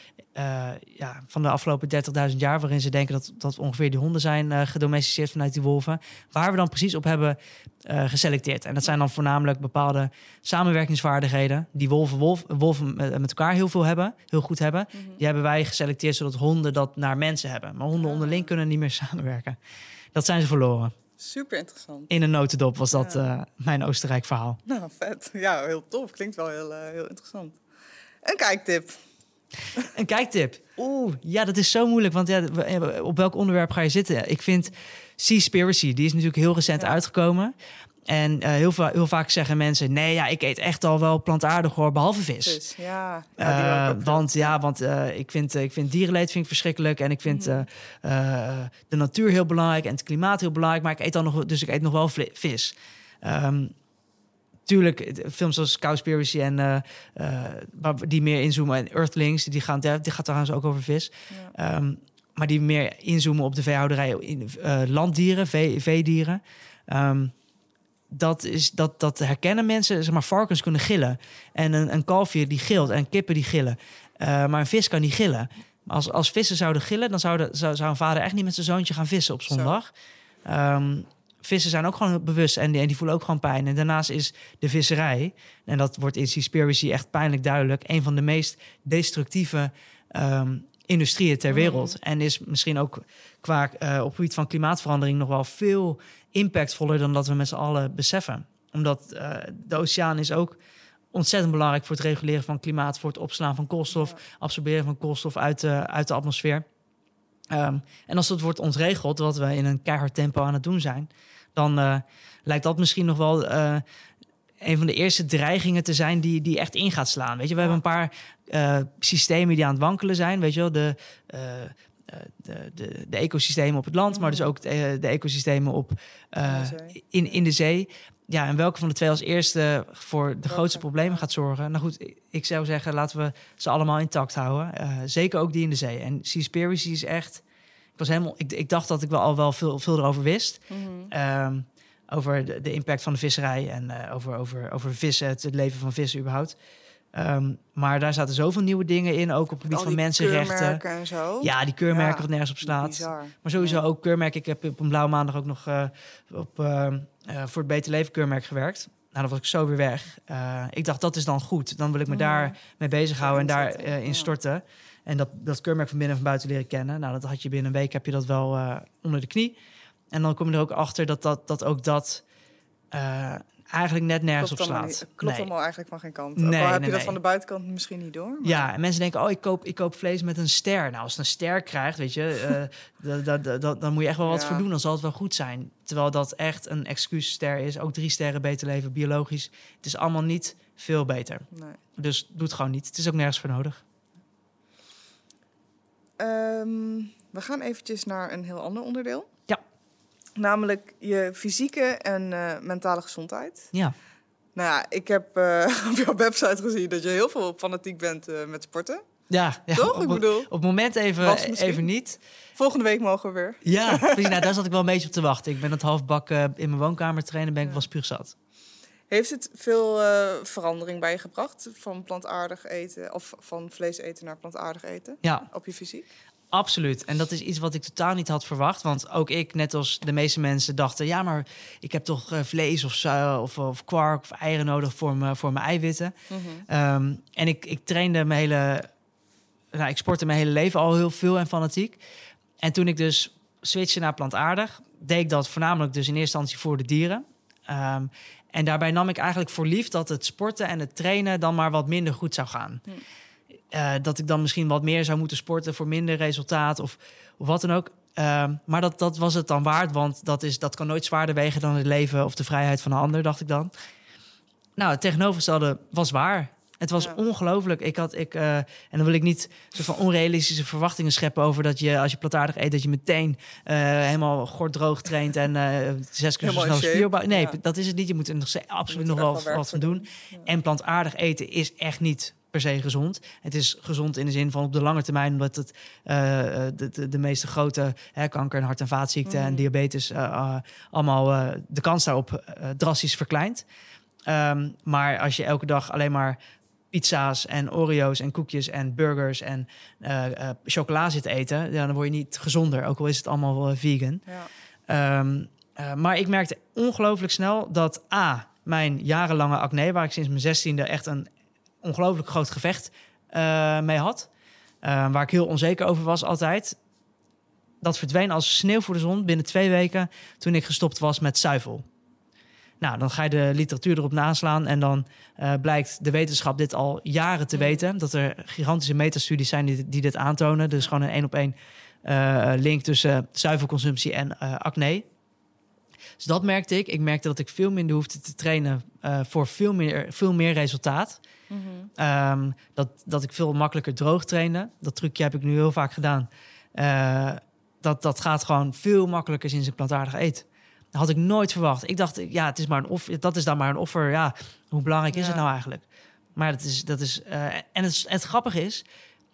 ja, van de afgelopen 30.000 jaar, waarin ze denken dat, dat ongeveer die honden zijn gedomesticeerd vanuit die wolven, waar we dan precies op hebben uh, geselecteerd. En dat zijn dan voornamelijk bepaalde samenwerkingsvaardigheden die wolven, wolf, wolven met, met, elkaar heel veel hebben, heel goed hebben. Mm -hmm. Die hebben wij geselecteerd zodat honden dat naar mensen hebben. Maar honden onderling kunnen niet meer samenwerken. Dat zijn ze verloren. Super interessant. In een notendop was dat ja. uh, mijn Oostenrijk verhaal. Nou, vet. Ja, heel tof. Klinkt wel heel, uh, heel interessant. Een kijktip. Een kijktip. Oeh, ja, dat is zo moeilijk. Want ja, op welk onderwerp ga je zitten? Ik vind Seaspiracy, die is natuurlijk heel recent ja. uitgekomen. En uh, heel, va heel, vaak zeggen mensen: nee, ja, ik eet echt al wel plantaardig hoor, behalve vis. ja. ja uh, want ja, want uh, ik, vind, ik vind dierenleed vind ik verschrikkelijk. En ik vind mm. de natuur heel belangrijk en het klimaat heel belangrijk. Maar ik eet dan nog, dus ik eet nog wel vis. Um, tuurlijk, films zoals Cowspiracy en uh, die meer inzoomen en Earthlings, die gaan, die gaat trouwens ook over vis. Ja. Um, maar die meer inzoomen op de veehouderij in uh, landdieren, vee, veedieren. Um, dat, is, dat, dat herkennen mensen. Zeg maar, varkens kunnen gillen. En een, een kalfje die gilt en kippen die gillen. Maar een vis kan niet gillen. Als, als vissen zouden gillen, dan zou, de, zou, zou een vader echt niet met zijn zoontje gaan vissen op zondag. Um, vissen zijn ook gewoon bewust en die, en die voelen ook gewoon pijn. En daarnaast is de visserij, en dat wordt in Seaspiracy echt pijnlijk duidelijk, een van de meest destructieve um, industrieën ter wereld. Mm. En is misschien ook qua uh, op het gebied van klimaatverandering nog wel veel impactvoller dan dat we met z'n allen beseffen. Omdat uh, de oceaan is ook ontzettend belangrijk voor het reguleren van klimaat, voor het opslaan van koolstof, ja. absorberen van koolstof uit de, uit de atmosfeer. Um, en als dat wordt ontregeld, wat we in een keihard tempo aan het doen zijn, dan uh, lijkt dat misschien nog wel uh, een van de eerste dreigingen te zijn die, die echt in gaat slaan. Weet je, we hebben een paar eh, systemen die aan het wankelen zijn. Weet je wel, de, eh, eh, de, de, de ecosystemen op het land, maar dus ook de, de ecosystemen op, In de zee. in, de zee. Ja, en welke van de twee als eerste voor de grootste problemen gaat zorgen? Nou goed, ik- zou zeggen, laten we ze allemaal intact houden. Eh, zeker ook die in de zee. En Seaspiracy is echt... Ik, was helemaal, ik, ik dacht dat ik wel al wel veel, veel erover wist. Mhm. Ehm, over de, de impact van de visserij en eh, over, over, over vissen, het, het leven van vissen überhaupt. Ehm, maar daar zaten zoveel nieuwe dingen in, ook op het gebied van mensenrechten. keurmerken en zo. Ja, die keurmerken Ja, wat nergens op slaat. Bizar. Maar sowieso Ja. ook keurmerk. Ik heb op een blauwe maandag ook nog eh, op, eh, eh, voor het Beter Leven keurmerk gewerkt. Nou, dan was ik zo weer weg. Ik dacht, dat is dan goed. Dan wil ik me Mhm. daar mee bezighouden en daar Inzetten, eh, in storten. En dat, dat keurmerk van binnen en van buiten leren kennen. Nou, dat had je binnen een week, heb je dat wel eh, onder de knie. En dan kom je er ook achter dat, dat, dat ook dat eh, eigenlijk net nergens Klopt op slaat. niet- klopt Nee. allemaal eigenlijk van geen kant. Nee, Ook al heb nee, je dat nee. van de buitenkant misschien niet door. maar- Ja, en mensen denken, oh, ik koop, ik koop vlees met een ster. Nou, als het een ster krijgt, weet je, da- dan moet je echt wel wat Ja. voor doen. Dan zal het wel goed zijn. Terwijl dat echt een excuusster is. Ook drie sterren beter leven, biologisch. Het is allemaal niet veel beter. Nee. Dus doe het gewoon niet. Het is ook nergens voor nodig. Ehm, we gaan eventjes naar een heel ander onderdeel. Ja. Namelijk je fysieke en eh, mentale gezondheid. Ja, Nou ja, ik heb eh, op jouw website gezien dat je heel veel fanatiek bent eh, met sporten. ja, ja Toch? Op, ik op bedoel, het moment even, Was even niet. volgende week mogen we weer. Ja, precies, nou, daar zat ik wel een beetje op te wachten. Ik ben het halfbak in mijn woonkamer trainen, ben ik Ja. wel spuugzat. Heeft het veel eh, verandering bij je gebracht? Van plantaardig eten of van vlees eten naar plantaardig eten? Ja, Op je fysiek? Absoluut. En dat is iets wat ik totaal niet had verwacht. Want ook ik, net als de meeste mensen, dachten... ja, maar ik heb toch eh, vlees of, of, of kwark of eieren nodig voor, me, voor mijn eiwitten. Ehm, en ik, ik trainde mijn hele... Nou, ik sportte mijn hele leven al heel veel en fanatiek. En toen ik dus switchte naar plantaardig... deed ik dat voornamelijk dus in eerste instantie voor de dieren. Ehm, en daarbij nam ik eigenlijk voor lief dat het sporten en het trainen... dan maar wat minder goed zou gaan. Hm. Eh, dat ik dan misschien wat meer zou moeten sporten voor minder resultaat of, of wat dan ook. Ehm, maar dat, dat was het dan waard, want dat, is, dat kan nooit zwaarder wegen dan het leven of de vrijheid van een ander, dacht ik dan. Nou, het tegenovergestelde was waar. Het was Ja. ongelooflijk. Ik had, ik, eh, en dan wil ik niet soort van onrealistische verwachtingen scheppen over dat je als je plantaardig eet, dat je meteen eh, helemaal gorddroog traint en eh, zes keer zo snel spierbouw. Nee, Ja. dat is het niet. Je moet er nog absoluut nog wel wat van doen. Ja. En plantaardig eten is echt niet per se gezond. Het is gezond in de zin van op de lange termijn, omdat het de, de, de meeste grote hè, kanker en hart- en vaatziekten en Mhm. diabetes allemaal de kans daarop drastisch verkleint. Ehm, maar als je elke dag alleen maar pizza's en Oreo's en koekjes en burgers en eh, eh, chocola zit eten, ja, dan word je niet gezonder, ook al is het allemaal eh, vegan. Ja. Ehm, eh, maar ik merkte ongelooflijk snel dat A, mijn jarenlange acne, waar ik sinds mijn zestiende echt een ongelooflijk groot gevecht mee had, waar ik heel onzeker over was altijd, dat verdween als sneeuw voor de zon binnen twee weken toen ik gestopt was met zuivel. Nou, dan ga je de literatuur erop naslaan en dan eh, blijkt de wetenschap dit al jaren te Mhm. weten. Dat er gigantische metastudies zijn die, die dit aantonen. Er is gewoon een één op één eh, link tussen zuivelconsumptie en eh, acne. Dus dat merkte ik. Ik merkte dat ik veel minder hoefde te trainen voor veel meer, veel meer resultaat. Mhm. Ehm, dat, dat ik veel makkelijker droog trainde. Dat trucje heb ik nu heel vaak gedaan. Dat, dat gaat gewoon veel makkelijker sinds ik plantaardig eet. Had ik nooit verwacht. Ik dacht, ja, het is maar een offer. Dat is dan maar een offer. Ja, hoe belangrijk is het nou eigenlijk? Maar dat is, dat is eh, en het, het grappige is,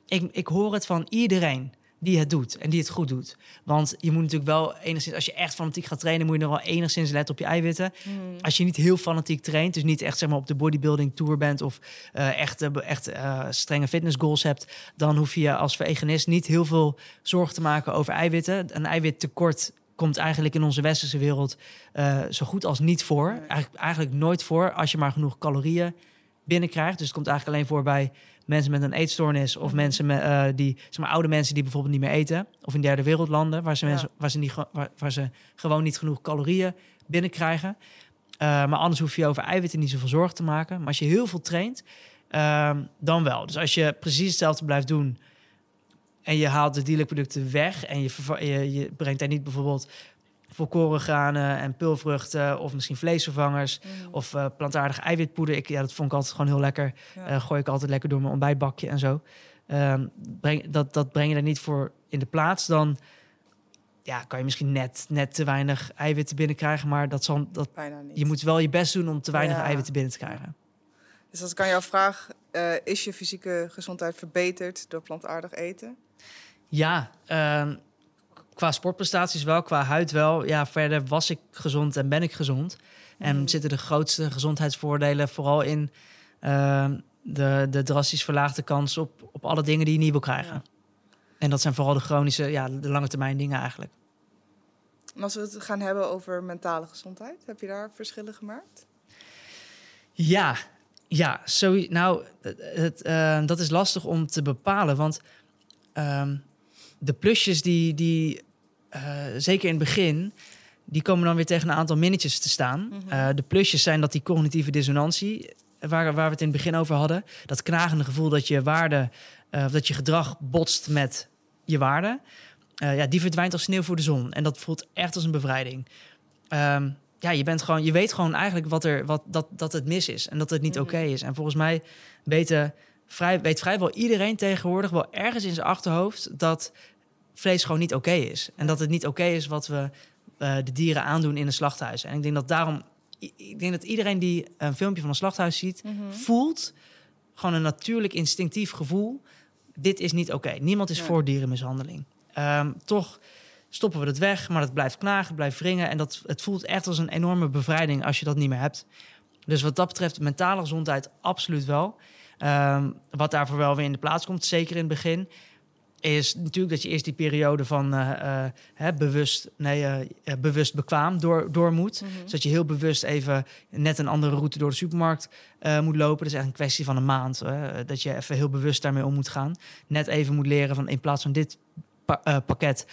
ik, ik hoor het van iedereen die het doet en die het goed doet. Want je moet natuurlijk wel enigszins, als je echt fanatiek gaat trainen, moet je nog wel enigszins letten op je eiwitten. Mhm. Als je niet heel fanatiek traint, dus niet echt zeg maar op de bodybuilding tour bent of eh, echt, eh, echt strenge fitness goals hebt, dan hoef je als veganist niet heel veel zorgen te maken over eiwitten. Een eiwittekort komt eigenlijk in onze westerse wereld eh, zo goed als niet voor. Eigenlijk, eigenlijk nooit voor als je maar genoeg calorieën binnenkrijgt. Dus het komt eigenlijk alleen voor bij mensen met een eetstoornis of Mhm. mensen met, eh, die, zeg maar, oude mensen die bijvoorbeeld niet meer eten, of in derde wereldlanden waar ze, Ja. mensen, waar ze, niet, waar ze gewoon niet genoeg calorieën binnenkrijgen. Eh, maar anders hoef je over eiwitten niet zoveel zorgen te maken. Maar als je heel veel traint, ehm, dan wel. Dus als je precies hetzelfde blijft doen en je haalt de dierlijke producten weg en je, je, je brengt daar niet bijvoorbeeld volkoren granen en pulvruchten of misschien vleesvervangers Mm. of eh, plantaardig eiwitpoeder. Ik, ja, dat vond ik altijd gewoon heel lekker. Ja. Eh, gooi ik altijd lekker door mijn ontbijtbakje en zo. Ehm, breng, dat, dat breng je er niet voor in de plaats. Dan ja, kan je misschien net, net te weinig eiwitten binnenkrijgen. Maar dat zal, dat, Bijna niet. je moet wel je best doen om te weinig Ja. eiwitten binnen te krijgen. Dus als ik aan jou vraag, eh, is je fysieke gezondheid verbeterd door plantaardig eten? Ja, ehm, qua sportprestaties wel, qua huid wel. Ja, verder was ik gezond en ben ik gezond. En Mhm. zitten de grootste gezondheidsvoordelen vooral in ehm, de, de drastisch verlaagde kans op, op alle dingen die je niet wil krijgen. Ja. En dat zijn vooral de chronische, ja, de lange termijn dingen eigenlijk. En als we het gaan hebben over mentale gezondheid, heb je daar verschillen gemerkt? Ja, ja, zo, nou, het, het, eh, dat is lastig om te bepalen. Want ehm, de plusjes die, die eh, zeker in het begin, die komen dan weer tegen een aantal minnetjes te staan. Mhm. Eh, de plusjes zijn dat die cognitieve dissonantie, waar, waar we het in het begin over hadden, dat knagende gevoel dat je waarde, eh, of dat je gedrag botst met je waarde, eh, ja, die verdwijnt als sneeuw voor de zon. En dat voelt echt als een bevrijding. Ehm, ja, je, bent gewoon, je weet gewoon eigenlijk wat er, wat, dat, dat het mis is en dat het niet Mhm. oké is. En volgens mij weten, vrij, weet vrijwel iedereen tegenwoordig wel ergens in zijn achterhoofd dat vlees gewoon niet oké is. En dat het niet oké is wat we eh, de dieren aandoen in een slachthuis. En ik denk dat daarom, ik denk dat iedereen die een filmpje van een slachthuis ziet, Mhm. voelt gewoon een natuurlijk instinctief gevoel. Dit is niet oké. Niemand is voor dierenmishandeling. Ehm, toch stoppen we het weg, maar het blijft knagen, blijft wringen. En dat, het voelt echt als een enorme bevrijding als je dat niet meer hebt. Dus wat dat betreft, mentale gezondheid absoluut wel. Ehm, wat daarvoor wel weer in de plaats komt, zeker in het begin, is natuurlijk dat je eerst die periode van eh, eh, hè, bewust, nee, eh, bewust bekwaam door, door moet. Mhm. Dus je heel bewust even net een andere route door de supermarkt moet lopen. Dat is echt een kwestie van een maand. hè, dat je even heel bewust daarmee om moet gaan. Net even moet leren van in plaats van dit pa- pakket,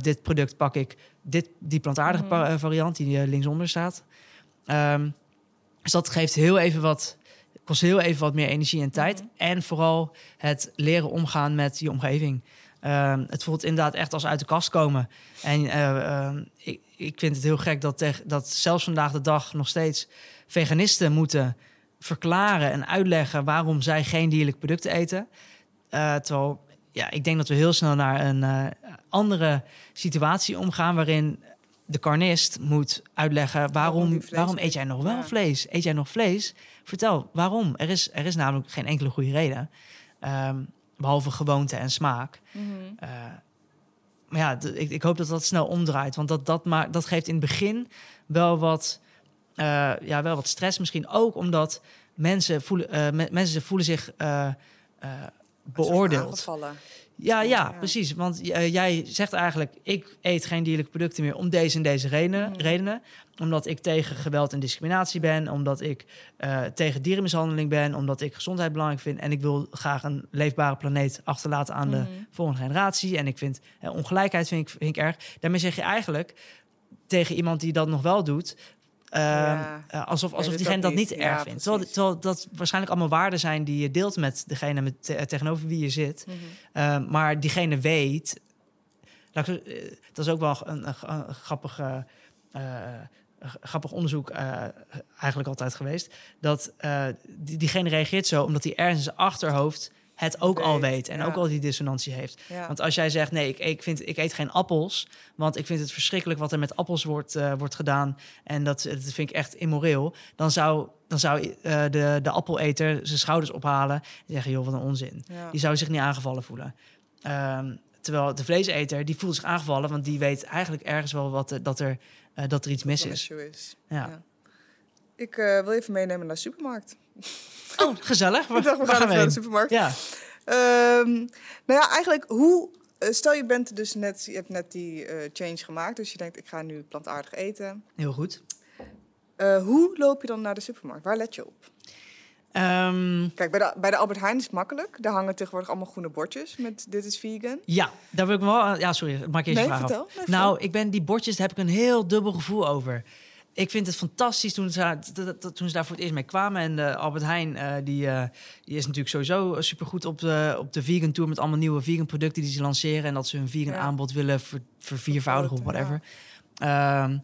dit product pak ik dit, die plantaardige Mhm. variant die linksonder staat. Ehm, dus dat geeft heel even wat, kost heel even wat meer energie en tijd. Mhm. En vooral het leren omgaan met je omgeving. Ehm, het voelt inderdaad echt als uit de kast komen. En eh, ehm, ik, ik vind het heel gek dat, dat zelfs vandaag de dag nog steeds veganisten moeten verklaren en uitleggen waarom zij geen dierlijke producten eten. Eh, terwijl ja, ik denk dat we heel snel naar een eh, andere situatie omgaan waarin de carnist moet uitleggen Waarom waarom, eet. eet jij nog wel Ja. vlees? Eet jij nog vlees? Vertel waarom. Er is, er is namelijk geen enkele goede reden. Ehm, behalve gewoonte en smaak. Mhm. Eh, maar ja, ik, ik hoop dat dat snel omdraait. Want dat, dat, dat geeft in het begin wel wat, eh, ja, wel wat stress. Misschien ook omdat mensen voelen, eh, me- mensen voelen zich beoordeeld. Ja, ja, precies. Want jij zegt eigenlijk, ik eet geen dierlijke producten meer om deze en deze redenen. Mhm. redenen. Omdat ik tegen geweld en discriminatie ben. Omdat ik eh, tegen dierenmishandeling ben. Omdat ik gezondheid belangrijk vind. En ik wil graag een leefbare planeet achterlaten aan de Mhm. volgende generatie. En ik vind eh, ongelijkheid vind ik, vind ik erg. Daarmee zeg je eigenlijk tegen iemand die dat nog wel doet... eh, Ja. alsof, alsof diegene dat niet. Ja, erg vindt. Terwijl, dat waarschijnlijk allemaal waarden zijn die je deelt met degene met, te- tegenover wie je zit. Mhm. Uh, maar diegene weet. Dat is ook wel een, een, een grappig, een grappig onderzoek eh, eigenlijk altijd geweest. Dat eh, die, diegene reageert zo omdat hij ergens in zijn achterhoofd het ook al Weet. En ja. ook al die dissonantie heeft. Ja. Want als jij zegt, nee, ik, ik, vind, ik eet geen appels... want ik vind het verschrikkelijk wat er met appels wordt, eh, wordt gedaan... en dat, dat vind ik echt immoreel... dan zou, dan zou de, de appeleter zijn schouders ophalen... en zeggen, joh, wat een onzin. Ja. Die zou zich niet aangevallen voelen. Ehm, terwijl de vleeseter, die voelt zich aangevallen... want die weet eigenlijk ergens wel wat, dat, er, eh, dat er iets mis is. Ja. Ik eh, wil even meenemen naar de supermarkt. Oh, gezellig. Ik dacht, we gaan even naar de supermarkt. Ja, Ehm, nou ja, eigenlijk hoe... eh, stel je bent dus net, je hebt net die change gemaakt, dus je denkt ik ga nu plantaardig eten. heel goed. Hoe loop je dan naar de supermarkt? Waar let je op? Ehm, Kijk, bij de, bij de Albert Heijn is het makkelijk. Daar hangen tegenwoordig allemaal groene bordjes met dit is vegan. ja, daar wil ik me wel... Ja, sorry, maak je eens Nee, af. vertel. Nou, ik ben die bordjes, daar heb ik een heel dubbel gevoel over. Ik vind het fantastisch toen ze, toen ze daar voor het eerst mee kwamen. En eh, Albert Heijn, eh, die, eh, die is natuurlijk sowieso supergoed op de, op de vegan tour... met allemaal nieuwe vegan producten die ze lanceren... en dat ze hun vegan Ja. aanbod willen ver, verviervoudigen of whatever. Ehm,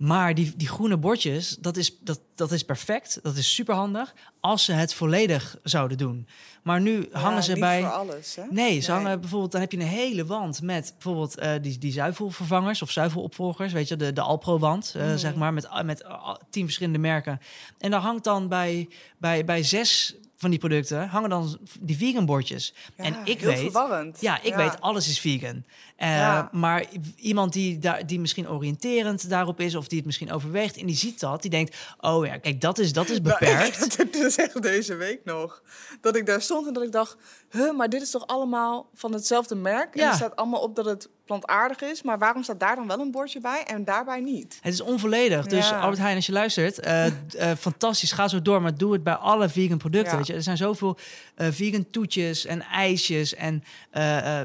maar die, die groene bordjes, dat is, dat, dat is perfect. Dat is superhandig als ze het volledig zouden doen. Maar nu hangen Ja, ze niet bij... voor alles, hè? Nee, ze Nee. hangen bijvoorbeeld, dan heb je een hele wand met bijvoorbeeld eh, die, die zuivelvervangers of zuivelopvolgers, weet je, de, de Alpro-wand, eh, Mhm. zeg maar, met, met tien verschillende merken. En daar hangt dan bij, bij, bij zes van die producten, hangen dan die vegan bordjes. Ja, en ik heel weet, verwarrend. ja, ik weet, alles is vegan. Eh, Ja. Maar iemand die, daar, die misschien oriënterend daarop is... of die het misschien overweegt en die ziet dat... die denkt, oh ja, kijk, dat is, dat is Nou, beperkt. ik had het dus echt deze week nog. Dat ik daar stond en dat ik dacht... Huh, maar dit is toch allemaal van hetzelfde merk? En Ja. er staat allemaal op dat het plantaardig is. Maar waarom staat daar dan wel een bordje bij en daarbij niet? Het is onvolledig. Dus Ja. Albert Heijn, als je luistert, eh, eh, fantastisch. Ga zo door, maar doe het bij alle vegan producten. Ja. Weet je? Er zijn zoveel eh, vegan toetjes en ijsjes en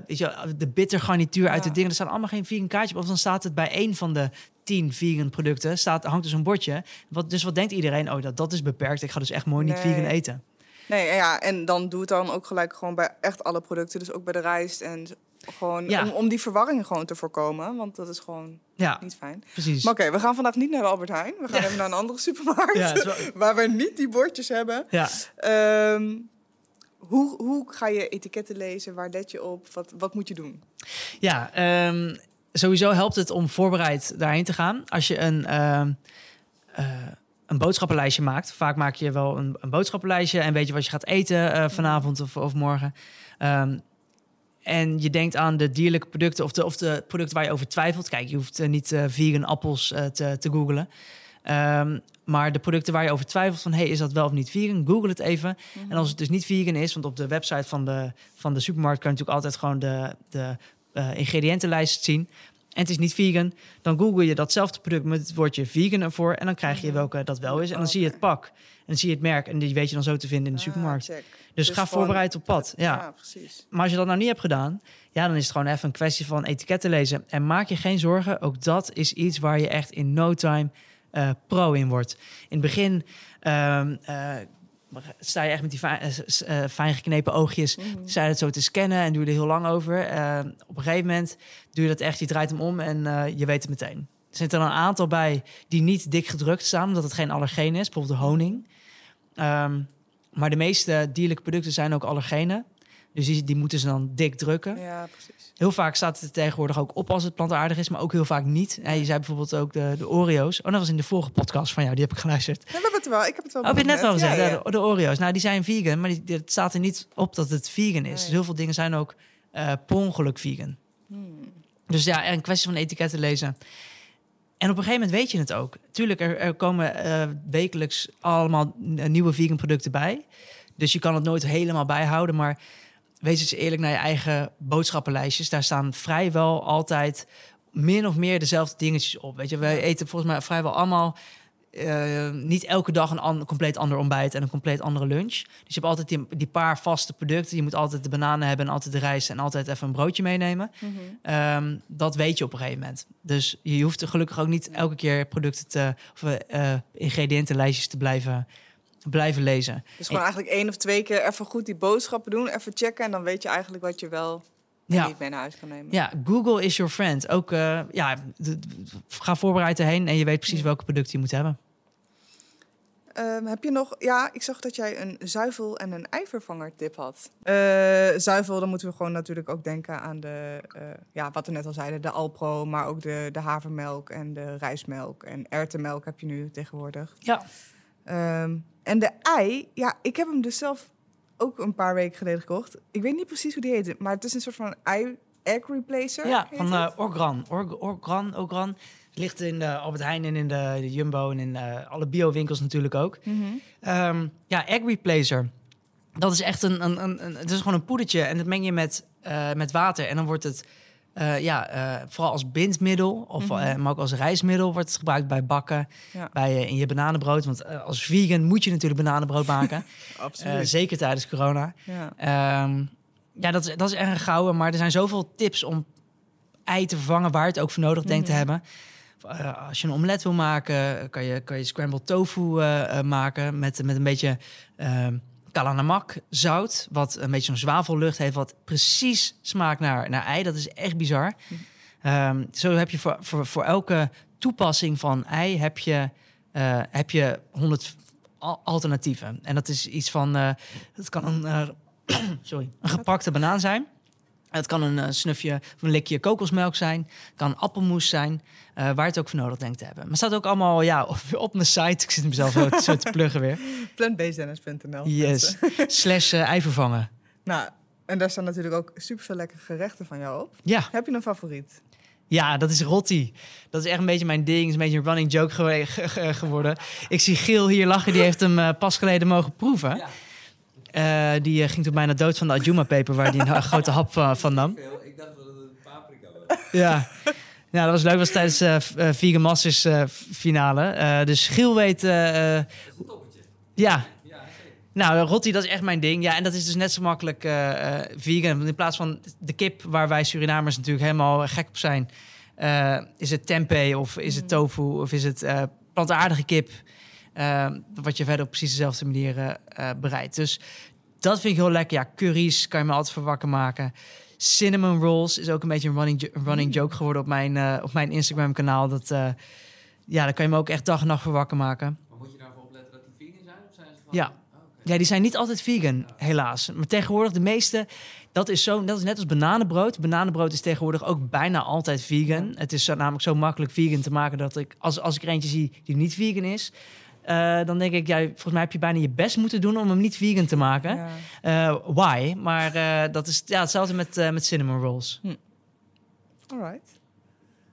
weet je, de bitter garnituur uit de dingen. Er staan allemaal geen vegan kaartje op. Of dan staat het bij één van de tien vegan producten, staat, hangt dus een bordje. Wat, dus wat denkt iedereen? Oh, dat, dat is beperkt. Ik ga dus echt mooi niet vegan eten. Nee, en ja, en dan doe het dan ook gelijk gewoon bij echt alle producten. Dus ook bij de rijst en gewoon Ja. om, om die verwarring gewoon te voorkomen. Want dat is gewoon Ja, niet fijn. precies. Maar oké, we gaan vandaag niet naar de Albert Heijn. We gaan Ja. even naar een andere supermarkt. Wel- waar we niet die bordjes hebben. Ja. Ehm, hoe, hoe ga je etiketten lezen? Waar let je op? Wat, wat moet je doen? Ja, ehm, sowieso helpt het om voorbereid daarheen te gaan. Als je een, ehm, eh, een boodschappenlijstje maakt. Vaak maak je wel een, een boodschappenlijstje en weet je wat je gaat eten eh, vanavond of, of morgen. Ehm, en je denkt aan de dierlijke producten of de, of de producten waar je over twijfelt. Kijk, je hoeft eh, niet eh, vegan appels te, te googlen. Ehm, maar de producten waar je over twijfelt van... hey, is dat wel of niet vegan? Google het even. En als het dus niet vegan is... want op de website van de, van de supermarkt... kan je natuurlijk altijd gewoon de, de ingrediëntenlijst zien... en het is niet vegan... dan google je datzelfde product met het woordje vegan ervoor... en dan krijg je Mhm. welke dat wel is. En dan zie je het pak. En dan zie je het merk... en die weet je dan zo te vinden in de Ah, supermarkt. Dus, Dus ga gewoon- voorbereid op pad. Ja. ja, precies. Maar als je dat nou niet hebt gedaan, ja, dan is het gewoon even een kwestie van etiketten lezen. En maak je geen zorgen, ook dat is iets waar je echt in no time eh, pro in wordt. In het begin ehm, sta je echt met die fijn, eh, eh, fijn geknepen oogjes, sta je het zo te scannen en doe je er heel lang over. Eh, op een gegeven moment doe je dat echt, je draait hem om en je weet het meteen. Er zitten er een aantal bij die niet dik gedrukt staan, omdat het geen allergeen is, bijvoorbeeld de honing. Ehm, maar de meeste dierlijke producten zijn ook allergenen. Dus die, die moeten ze dan dik drukken. Ja, precies. Heel vaak staat het tegenwoordig ook op als het plantaardig is, maar ook heel vaak niet. En je zei bijvoorbeeld ook de, de Oreo's. Oh, dat was in de vorige podcast van jou, die heb ik geluisterd. Ja, we hebben het wel. Ik heb het wel. Oh, heb je het net wel gezegd? Ja, Ja, ja. De, de Oreo's. Nou, die zijn vegan, maar die, het staat er niet op dat het vegan is. Nee. Dus heel veel dingen zijn ook eh per ongeluk vegan. Hmm. Dus ja, een kwestie van etiketten lezen. En op een gegeven moment weet je het ook. Tuurlijk, er, er komen eh, wekelijks allemaal nieuwe vegan producten bij. Dus je kan het nooit helemaal bijhouden. Maar wees eens eerlijk naar je eigen boodschappenlijstjes. Daar staan vrijwel altijd min of meer dezelfde dingetjes op. Weet je, wij eten volgens mij vrijwel allemaal... eh, niet elke dag een an- compleet ander ontbijt en een compleet andere lunch. Dus je hebt altijd die, die paar vaste producten. Je moet altijd de bananen hebben en altijd de rijst en altijd even een broodje meenemen. Mhm. Ehm, dat weet je op een gegeven moment. Dus je hoeft er gelukkig ook niet elke keer producten te, of eh, ingrediëntenlijstjes te blijven, blijven lezen. Dus gewoon eigenlijk één of twee keer even goed die boodschappen doen, even checken en dan weet je eigenlijk wat je wel Ja. niet mee naar huis kan nemen. Ja, Google is your friend. Ook eh, ja, ga voorbereid erheen en je weet precies Ja. welke producten je moet hebben. Ehm, heb je nog, ja, ik zag dat jij een zuivel en een eivervanger tip had. Eh, zuivel, dan moeten we gewoon natuurlijk ook denken aan de, eh, ja, wat we net al zeiden, de Alpro, maar ook de, de havermelk en de rijstmelk en erwtenmelk heb je nu tegenwoordig. Ja, Ehm, en de ei, ja, ik heb hem dus zelf ook een paar weken geleden gekocht. Ik weet niet precies hoe die heet, maar het is een soort van ei egg replacer. ja van eh, Orgran. Org, Orgran, Orgran. Ligt in de Albert Heijn en in de, de Jumbo en in eh, alle bio-winkels natuurlijk ook. Mhm. Ehm, ja, egg replacer. Dat is echt een, een, een, een- het is gewoon een poedertje en dat meng je met, eh, met water en dan wordt het eh, ja, eh, vooral als bindmiddel of Mhm. eh, maar ook als rijstmiddel wordt het gebruikt bij bakken, Ja. bij in je bananenbrood. Want als vegan moet je natuurlijk bananenbrood maken, Absoluut. Zeker tijdens corona. ja. Ehm, ja, dat is, dat is erg gouden, maar er zijn zoveel tips om ei te vervangen waar je het ook voor nodig denkt te Mhm. hebben. Als je een omelet wil maken, kan je, kan je scrambled tofu maken met, met een beetje ehm kalanamak zout, wat een beetje zo'n zwavellucht heeft, wat precies smaakt naar, naar ei. Dat is echt bizar. Ehm, zo heb je voor, voor, voor elke toepassing van ei heb je, eh, heb je 100 al- alternatieven. En dat is iets van, eh het kan een, eh, sorry, een gepakte banaan zijn. Het kan een eh, snufje of een likje kokosmelk zijn. Het kan appelmoes zijn. eh, waar je het ook voor nodig denkt te hebben. Maar het staat ook allemaal ja, op, op mijn site. Ik zit mezelf zo, te- zo te pluggen weer. Plantbaseddennis.nl. Yes. Slash eh, ei vervangen. Nou, en daar staan natuurlijk ook superveel lekkere gerechten van jou op. Ja. Heb je een favoriet? Ja, dat is rotti. Dat is echt een beetje mijn ding. Is een beetje een running joke gewe- ge- ge- geworden. Ik zie Giel hier lachen. Die heeft hem eh, pas geleden mogen proeven. Eh, die eh, ging toen bijna dood van de Ajuma-peper... waar hij een grote hap eh, van nam. Ik dacht dat het een paprika was. Ja. Ja, dat was leuk. Dat was tijdens de uh, Vegan Masters eh, finale. Eh, dus Giel weet... eh, eh, ja. Nou, rotti, dat is echt mijn ding. Ja, en dat is dus net zo makkelijk eh, eh, vegan. Want in plaats van de kip, waar wij Surinamers natuurlijk helemaal gek op zijn... eh, is het tempeh of is het tofu of is het eh, plantaardige kip... eh, wat je verder op precies dezelfde manier eh, eh, bereidt. Dus dat vind ik heel lekker. Ja, curry's kan je me altijd voor wakker maken. Cinnamon rolls is ook een beetje een running, running joke geworden op mijn, eh, op mijn Instagram-kanaal. Dat, eh, ja, daar kan je me ook echt dag en nacht voor wakker maken. Maar moet je daarvoor opletten dat die vegan zijn? Of zijn ze van... Ja. Oh. Ja, die zijn niet altijd vegan, helaas. Maar tegenwoordig, de meeste, dat is, zo, dat is net als bananenbrood. Bananenbrood is tegenwoordig ook bijna altijd vegan. Het is zo, namelijk zo makkelijk vegan te maken dat ik, als, als ik er eentje zie die niet vegan is, eh, dan denk ik, ja, volgens mij heb je bijna je best moeten doen om hem niet vegan te maken. Ja. Eh, why? Maar eh, dat is ja, hetzelfde met, eh, met cinnamon rolls. Alright.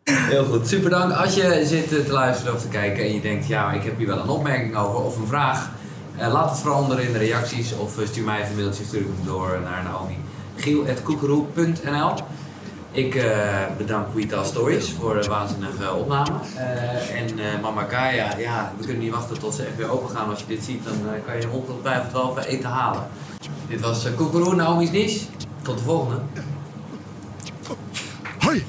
Heel goed, super dank. Als je zit te luisteren of te kijken en je denkt, ja, ik heb hier wel een opmerking over of een vraag, eh, laat het vooral onder in de reacties of stuur mij even een mailtje, stuur hem door naar Naomi. giel.koekeroe.nl ik eh, bedank Weetal Stories voor de waanzinnige opname. Eh, en eh, Mama Kaya, ja, we kunnen niet wachten tot ze echt weer open gaan. Als je dit ziet, dan kan je ongetwijfeld wel even eten halen. Dit was uh, Naomi's Nies. Tot de volgende. Hoi!